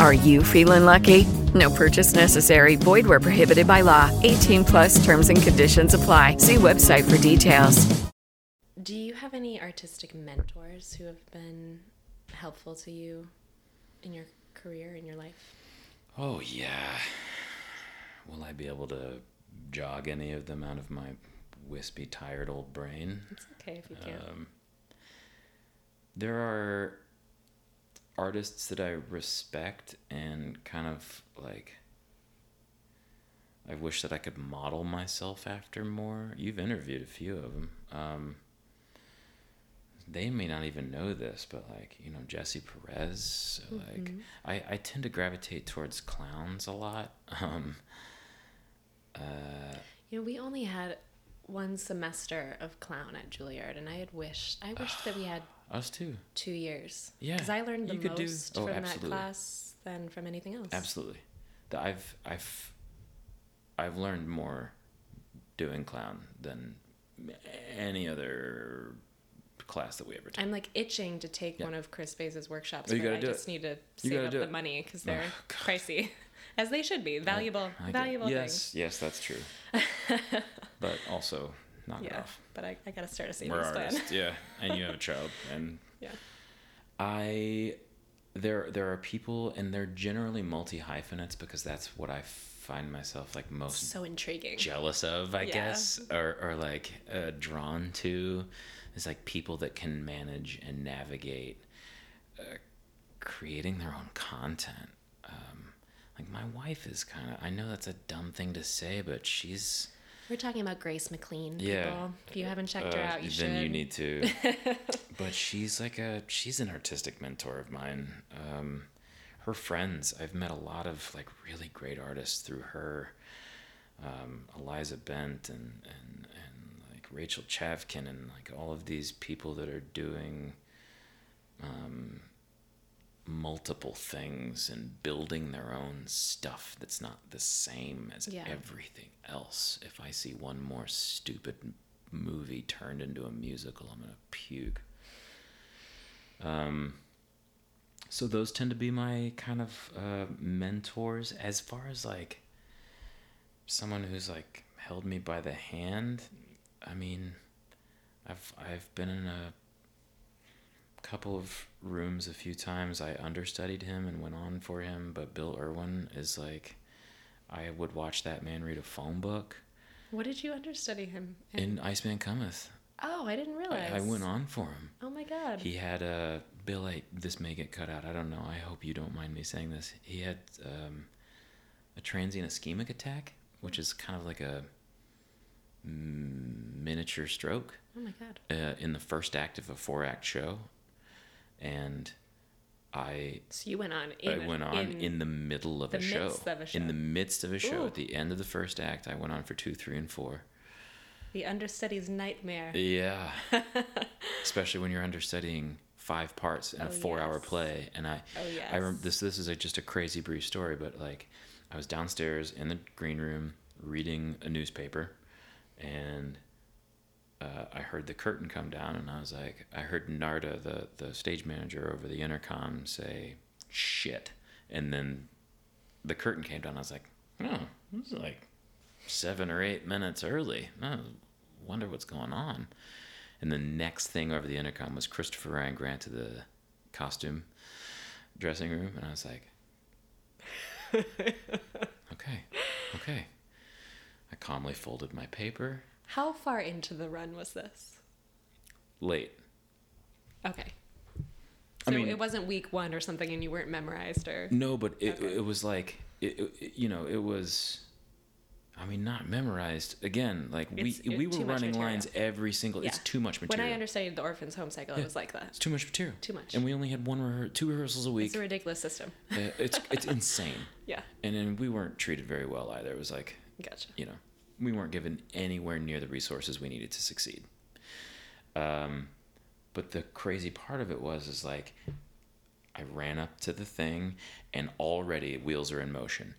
Are you feeling lucky? No purchase necessary. Void where prohibited by law. 18 plus terms and conditions apply. See website for details. Do you have any artistic mentors who have been helpful to you in your career, in your life? Oh, yeah. Will I be able to jog any of them out of my wispy, tired old brain? It's okay if you can't. Um, there are artists that I respect and kind of like. I wish that I could model myself after more. You've interviewed a few of them. Um, they may not even know this, but like you know Jesse Perez. So like Mhm. I, I tend to gravitate towards clowns a lot. Um, uh, You know, we only had one semester of clown at Juilliard, and I had wished I wished that we had us too. two years. Yeah, because I learned the you could do- most oh, from absolutely. that class than from anything else. Absolutely. The, I've I've I've learned more doing clown than any other class that we ever took. I'm like itching to take Yeah. one of Chris Bayes' workshops. Oh, you but gotta I do just it. need to save up do the money because Oh, they're pricey, as they should be. Valuable, I get- valuable yes, yes, that's true. but also knock it yeah, off. but I, I gotta start a savings We're plan. artists, yeah, and you have a child, and Yeah. I there there are people, and they're generally multi hyphenates because that's what I find myself like most So intriguing. jealous of, I Yeah. guess, or or like uh, drawn to, is like people that can manage and navigate uh, creating their own content. Um, like my wife is kind of. I know that's a dumb thing to say, but she's. We're talking about Grace McLean. Yeah. If you haven't checked her Uh, out, you should. then you need to. but she's like a she's an artistic mentor of mine. Um, her friends, I've met a lot of like really great artists through her. Um, Eliza Bent and and and like Rachel Chavkin and like all of these people that are doing. Um, multiple things and building their own stuff that's not the same as Yeah. everything else. If I see one more stupid movie turned into a musical, I'm gonna puke. Um, so those tend to be my kind of uh, mentors. As far as like someone who's like held me by the hand, I mean, I've I've been in a couple of rooms a few times. I understudied him and went on for him, but Bill Irwin is like, I would watch that man read a phone book What did you understudy him in Iceman Cometh. Oh, I didn't realize. I, I went on for him. Oh my god. He had a Bill. I, this may get cut out. I don't know. I hope you don't mind me saying this. He had um, a transient ischemic attack, which is kind of like a mm, miniature stroke. Oh my god. Uh, in the first act of a four-act show, and I. So you went on in I went on in, in the middle of the a show. of a show. In the midst of a show, Ooh. at the end of the first act, I went on for two, three, and four. The understudy's nightmare. Yeah. Especially when you're understudying five parts in Oh, a four-hour yes. play, and I, Oh, I remember this. This is a, just a crazy brief story, but like, I was downstairs in the green room reading a newspaper, and uh, I heard the curtain come down, and I was like, I heard Narda, the the stage manager, over the intercom say, "Shit," and then the curtain came down. I was like, "Oh, this is like seven or eight minutes early. Oh, wonder what's going on." And the next thing over the intercom was Christopher Ryan Grant to the costume dressing room, and I was like, "Okay, okay." I calmly folded my paper. How far into the run was this? Late. Okay. I So mean- it wasn't week one or something, and you weren't memorized or. No, but it it was like it, it- you know it was. I mean, not memorized. Again, like It's- we we were running lines every single. Yeah. It's too much material. When. I understudied the Orphans Home Cycle, Yeah. it was like that. It's too much material. Too much. And we only had one rehe- two rehearsals a week. It's a ridiculous system. Uh, it's it's insane. Yeah. And then we weren't treated very well either. It was like, Gotcha. you know, we weren't given anywhere near the resources we needed to succeed. Um, but the crazy part of it was is like, I ran up to the thing, and already wheels are in motion.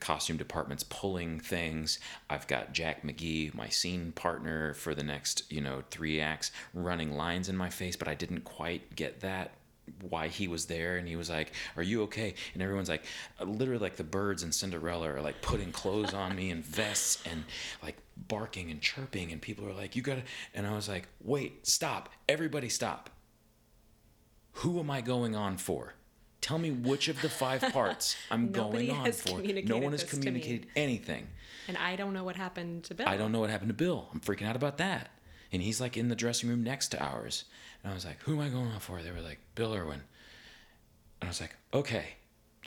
Costume department's pulling things. I've got Jack McGee, my scene partner for the next, you know, three acts, running lines in my face, but I didn't quite get that why he was there and he was like are you okay and everyone's like uh, literally like the birds in cinderella are like putting clothes on me and vests and like barking and chirping and people are like you gotta and i was like wait stop everybody stop who am i going on for tell me which of the five parts i'm going on for no one has this to me. communicated anything And I don't know what happened to Bill. I don't know what happened to Bill. I'm freaking out about that. And he's like in the dressing room next to ours. And I was like, who am I going on for? They were like, Bill Irwin. And I was like, okay.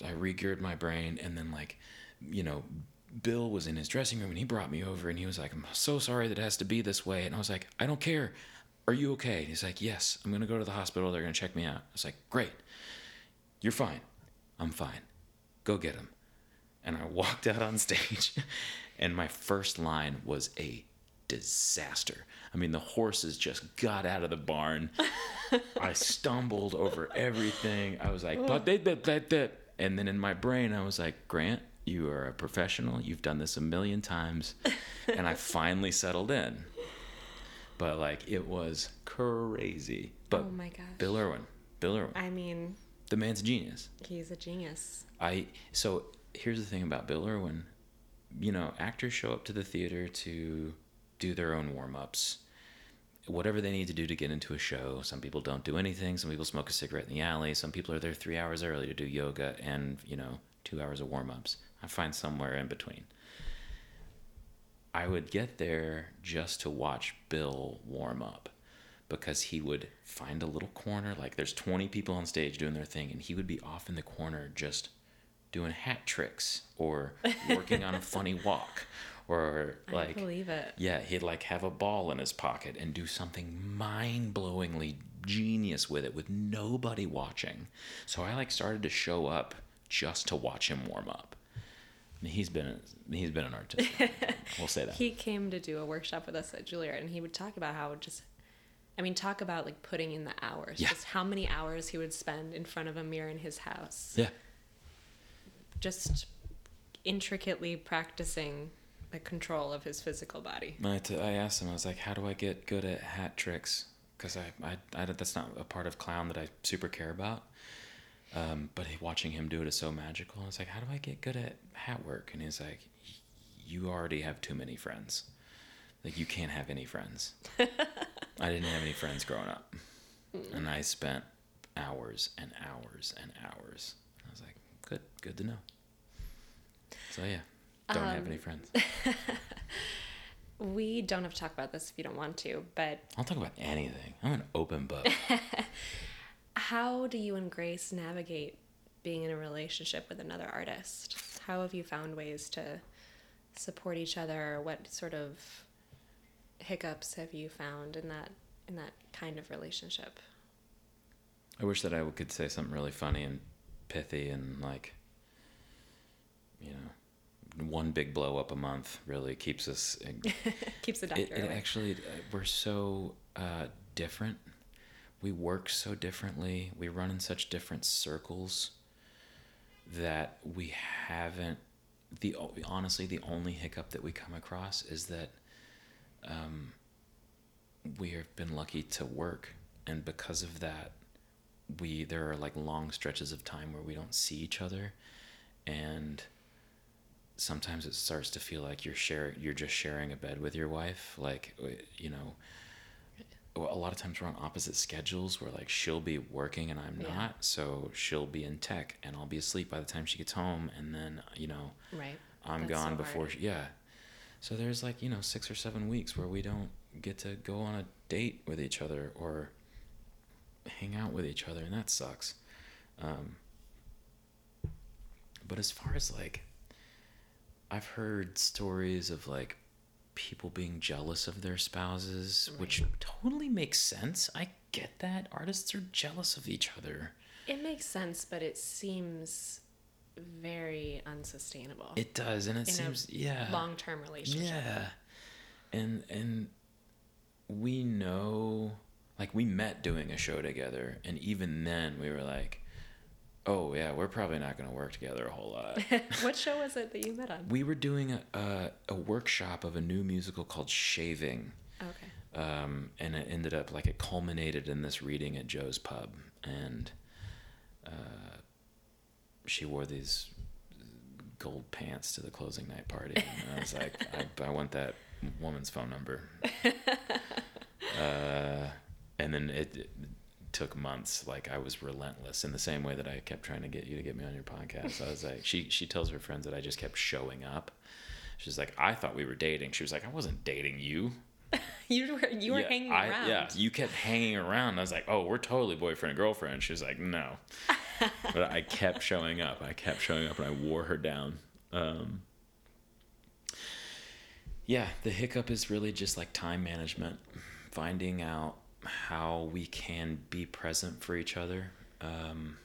I re-geared my brain and then like, you know, Bill was in his dressing room and he brought me over and he was like, I'm so sorry that it has to be this way. And I was like, I don't care. Are you okay? And he's like, yes, I'm going to go to the hospital. They're going to check me out. I was like, great. You're fine. I'm fine. Go get him. And I walked out on stage and my first line was a disaster. I mean, the horses just got out of the barn. I stumbled over everything. I was like, but they did that, that. And then in my brain, I was like, Grant, you are a professional. You've done this a million times. And I finally settled in. But like, it was crazy. But Oh my gosh. Bill Irwin, Bill Irwin, I mean, the man's a genius. he's a genius. I so here's the thing about Bill Irwin. You know, actors show up to the theater to do their own warm ups, whatever they need to do to get into a show. Some people don't do anything. Some people smoke a cigarette in the alley. Some people are there three hours early to do yoga and you know two hours of warm ups. I find somewhere in between. I would get there just to watch Bill warm up because he would find a little corner like there's 20 people on stage doing their thing and he would be off in the corner just doing hat tricks or working on a funny walk or like I believe it. yeah he'd like have a ball in his pocket and do something mind-blowingly genius with it with nobody watching so i like started to show up just to watch him warm up I mean, he's been he's been an artist we'll say that He came to do a workshop with us at Juilliard, and he would talk about how just, I mean, talk about like putting in the hours. Yeah. Just how many hours he would spend in front of a mirror in his house. yeah Just intricately practicing the control of his physical body. I, t- I asked him, I was like, how do I get good at hat tricks? Because I, I, I, that's not a part of clown that I super care about. Um, but watching him do it is so magical. I was like, how do I get good at hat work? And he's like, you already have too many friends. Like, you can't have any friends. I didn't have any friends growing up. And I spent hours and hours and hours. I was like, good, good to know. So, yeah, don't have any Um, friends. We don't have to talk about this if you don't want to, but I'll talk about anything. I'm an open book. how do you and Grace navigate being in a relationship with another artist? How have you found ways to support each other? What sort of hiccups have you found in that in that kind of relationship? I wish that I could say something really funny and pithy and like, you know, one big blow up a month really keeps us. Keeps the doctor it away. actually, uh, we're so uh, different. We work so differently. We run in such different circles that we haven't. The honestly, the only hiccup that we come across is that um, we have been lucky to work, and because of that, we there are like long stretches of time where we don't see each other, and sometimes it starts to feel like you're sharing you're just sharing a bed with your wife like you know a lot of times we're on opposite schedules where like she'll be working and I'm Yeah. not so she'll be in tech and I'll be asleep by the time she gets home and then you know Right. I'm That's gone so before she, yeah so there's like you know 6 or 7 weeks where we don't get to go on a date with each other or hang out with each other and that sucks um, but as far as like I've heard stories of like people being jealous of their spouses, which totally makes sense. I get that. Artists are jealous of each other. It makes sense, but it seems very unsustainable. It does, and it seems yeah. long-term relationship. Yeah. And and we know like we met doing a show together and even then we were like oh yeah, we're probably not going to work together a whole lot. what show was it that you met on? we were doing a, a a workshop of a new musical called Shaving. Okay. Um, and it ended up like it culminated in this reading at Joe's Pub, and uh, she wore these gold pants to the closing night party. And I was like, I, I want that woman's phone number. uh, and then it, it took months. Like I was relentless in the same way that I kept trying to get you to get me on your podcast. I was like, she she tells her friends that I just kept showing up. She's like, I thought we were dating. She was like, I wasn't dating you. you were you were yeah, hanging I, around. Yeah, you kept hanging around. I was like, oh, we're totally boyfriend and girlfriend. She was like, no. but I kept showing up. I kept showing up, and I wore her down. Um, yeah, the hiccup is really just like time management, finding out how we can be present for each other um,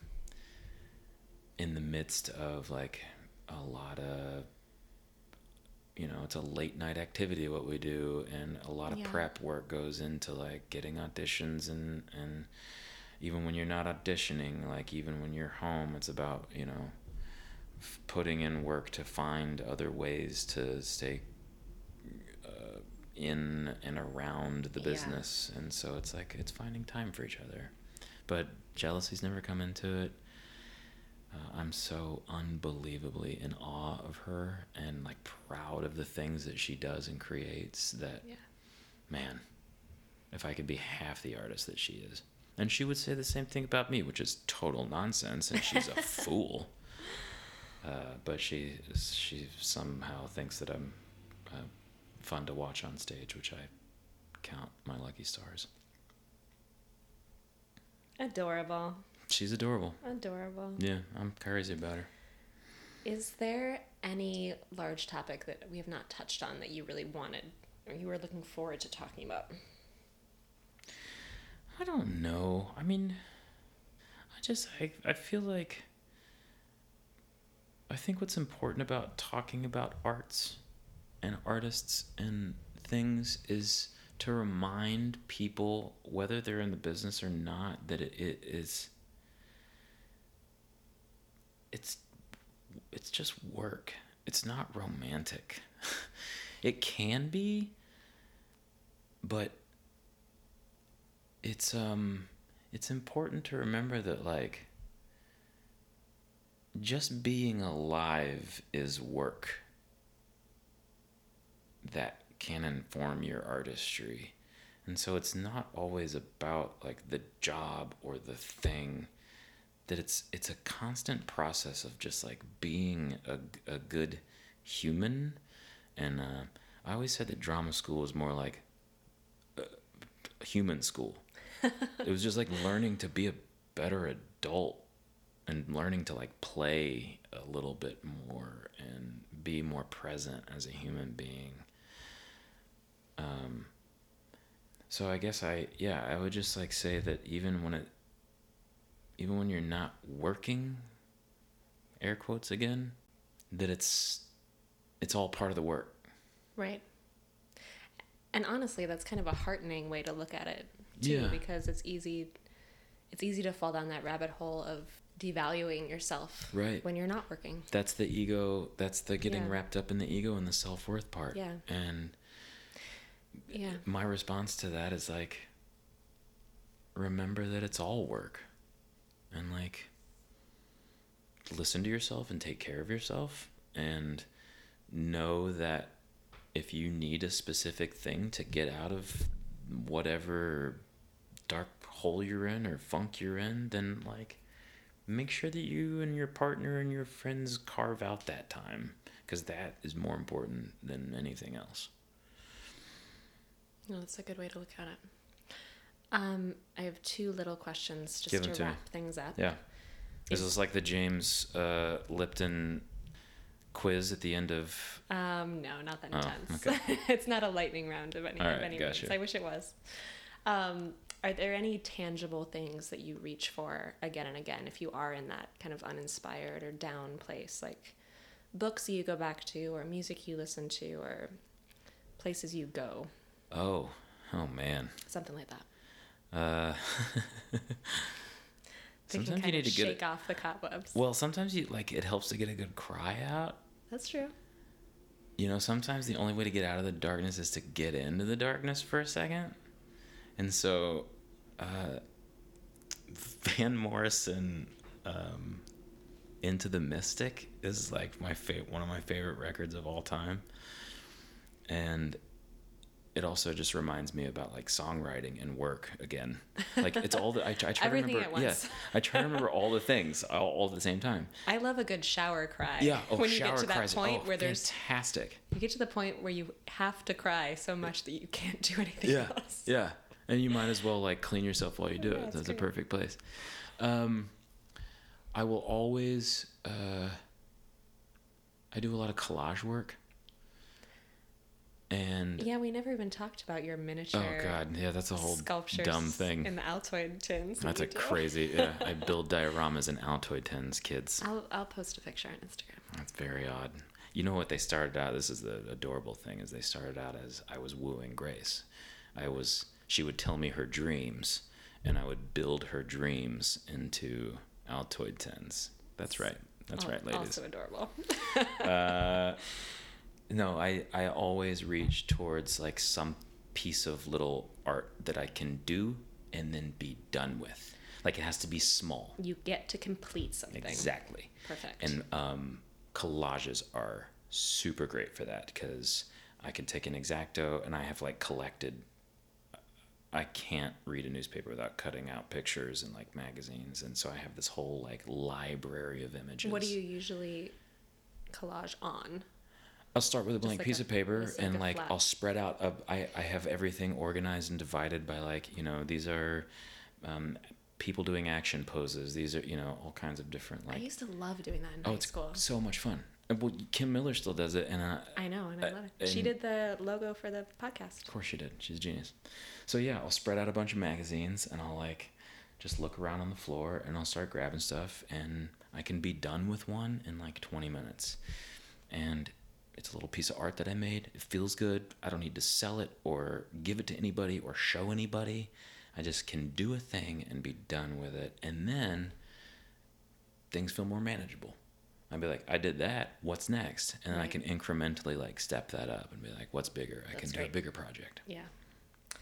in the midst of like a lot of you know it's a late night activity what we do and a lot of Yeah. prep work goes into like getting auditions and and even when you're not auditioning like even when you're home it's about you know putting in work to find other ways to stay in and around the Yeah. business and so it's like it's finding time for each other but jealousy's never come into it uh, I'm so unbelievably in awe of her and like proud of the things that she does and creates that Yeah. man if I could be half the artist that she is and she would say the same thing about me which is total nonsense and she's a fool uh, but she she somehow thinks that I'm uh, fun to watch on stage which I count my lucky stars Adorable. she's adorable Adorable. yeah I'm crazy about her Is there any large topic that we have not touched on that you really wanted or you were looking forward to talking about? I don't know. I mean, I just I I feel like I think what's important about talking about arts and artists and things is to remind people whether they're in the business or not that it, it is it's it's just work. It's not romantic. it can be but it's um it's important to remember that like just being alive is work that can inform your artistry. And so it's not always about like the job or the thing that it's it's a constant process of just like being a, a good human. And uh, i always said that drama school was more like a human school. It was just like learning to be a better adult and learning to like play a little bit more and be more present as a human being um so i guess i yeah i would just like say that even when it even when you're not working air quotes again that it's it's all part of the work Right. And honestly, that's kind of a heartening way to look at it too Yeah. because it's easy it's easy to fall down that rabbit hole of devaluing yourself Right. when you're not working. that's the ego that's the getting Yeah. wrapped up in the ego and the self-worth part Yeah. and Yeah. my response to that is like remember that it's all work and like listen to yourself and take care of yourself and know that if you need a specific thing to get out of whatever dark hole you're in or funk you're in then like make sure that you and your partner and your friends carve out that time because that is more important than anything else No, that's a good way to look at it. Um, I have two little questions just Give to me. wrap things up. Yeah. Is this like the James uh, Lipton quiz at the end of? Um, no, not that Oh, intense. okay. it's not a lightning round of any All of any gotcha. means. I wish it was. Um, are there any tangible things that you reach for again and again if you are in that kind of uninspired or down place, like books you go back to, or music you listen to, or places you go, Oh, oh man. something like that? Uh, sometimes you need to get. shake a- off the cobwebs. Well, sometimes you like it helps to get a good cry out. That's true. You know, sometimes the only way to get out of the darkness is to get into the darkness for a second. And so, uh, Van Morrison, um, Into the Mystic is like my favorite, one of my favorite records of all time, and it also just reminds me about like songwriting and work again. Like it's all the I, I try to remember. at. Yeah, I try to remember all the things all, all at the same time. I love a good shower cry. Yeah. Oh, when you get to that point oh, where there's fantastic. you get to the point where you have to cry so much that you can't do anything Yeah. else. Yeah. And you might as well like clean yourself while you do Yeah, it. That's a perfect place. Um, I will always. Uh, I do a lot of collage work. And Yeah, we never even talked about your miniature. oh god, yeah, that's a whole sculptures dumb thing. in the Altoid tins. That's a do. crazy. Yeah, I build dioramas in Altoid tins, kids. I'll I'll post a picture on Instagram. That's very odd. You know what they started out? This is the adorable thing: is they started out as I was wooing Grace. I was. She would tell me her dreams, and I would build her dreams into Altoid tins. That's right. That's Al- right, ladies. That's also adorable. uh, no, I I always reach towards like some piece of little art that I can do and then be done with. Like it has to be small. you get to complete something. Exactly. Perfect. And um, collages are super great for that because I can take an X-Acto and I have like collected. I can't read a newspaper without cutting out pictures and like magazines, and so I have this whole like library of images. What do you usually collage on? I'll start with a blank like piece a- of paper just like and like I'll spread out. A, I I have everything organized and divided by like you know these are um, people doing action poses. These are you know all kinds of different I used to love doing that in oh, it's school. so much fun. Well, Kim Miller still does it, and uh, I know, and I love it. She did the logo for the podcast. Of course she did. She's a genius. So yeah, I'll spread out a bunch of magazines and I'll like just look around on the floor and I'll start grabbing stuff and I can be done with one in like 20 minutes. And it's a little piece of art that I made. It feels good. I don't need to sell it or give it to anybody or show anybody. I just can do a thing and be done with it. And then things feel more manageable. I'd be like, I did that. What's next? And then I can incrementally like step that up and be like, what's bigger? I can do a bigger project. Yeah.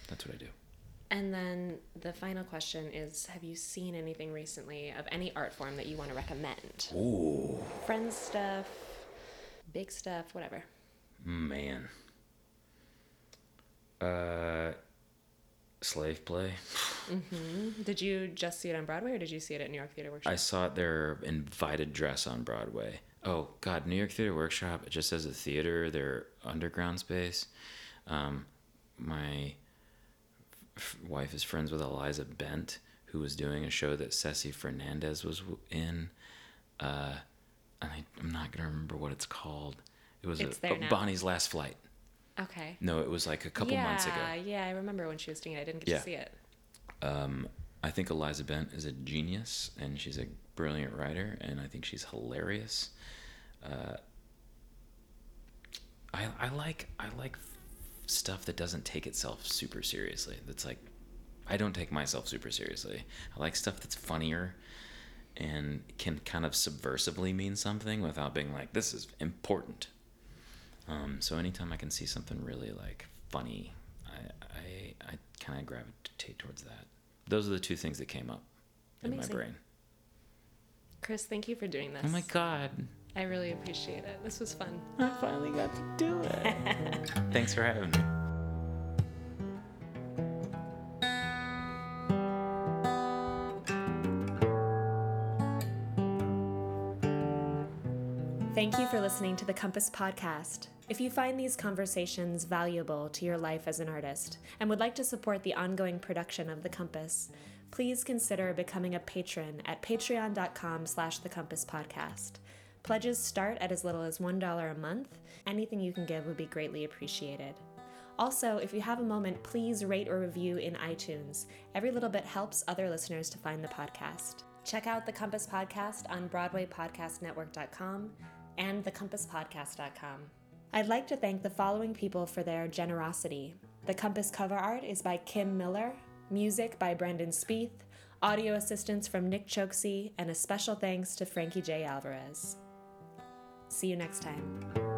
That's what I do. And then the final question is Have you seen anything recently of any art form that you want to recommend? Ooh, Friends stuff, big stuff, whatever. man. Uh, slave play. hmm Did you just see it on Broadway or did you see it at New York Theater Workshop? I saw it their invited dress on Broadway. Oh God, New York Theater Workshop. It just says a theater. Their underground space. Um, my f- wife is friends with Eliza Bent, who was doing a show that Ceci Fernandez was w- in. Uh, I, I'm not gonna remember what it's called. It was a, oh, now. Bonnie's Last Flight. Okay. No, it was like a couple yeah, months ago. Yeah, I remember when she was doing it. I didn't get Yeah. to see it. Um, I think Eliza Bent is a genius and she's a brilliant writer, and I think she's hilarious. Uh, I I like I like stuff that doesn't take itself super seriously. That's like I don't take myself super seriously. I like stuff that's funnier and can kind of subversively mean something without being like this is important. Um, so anytime I can see something really like funny, I I, I kind of gravitate towards that. Those are the two things that came up in my brain. Chris, thank you for doing this. Oh my god! I really appreciate it. This was fun. I finally got to do it. Thanks for having me. Thank you for listening to the Compass Podcast. If you find these conversations valuable to your life as an artist and would like to support the ongoing production of The Compass, please consider becoming a patron at patreon.com slash the compass podcast. Pledges start at as little as $1 a month. Anything you can give would be greatly appreciated. Also, if you have a moment, please rate or review in iTunes. Every little bit helps other listeners to find the podcast. Check out the Compass Podcast on BroadwayPodcastNetwork.com and thecompasspodcast.com. I'd like to thank the following people for their generosity. The Compass cover art is by Kim Miller, music by Brendan Spieth, audio assistance from Nick Choksi, and a special thanks to Frankie J. Alvarez. See you next time.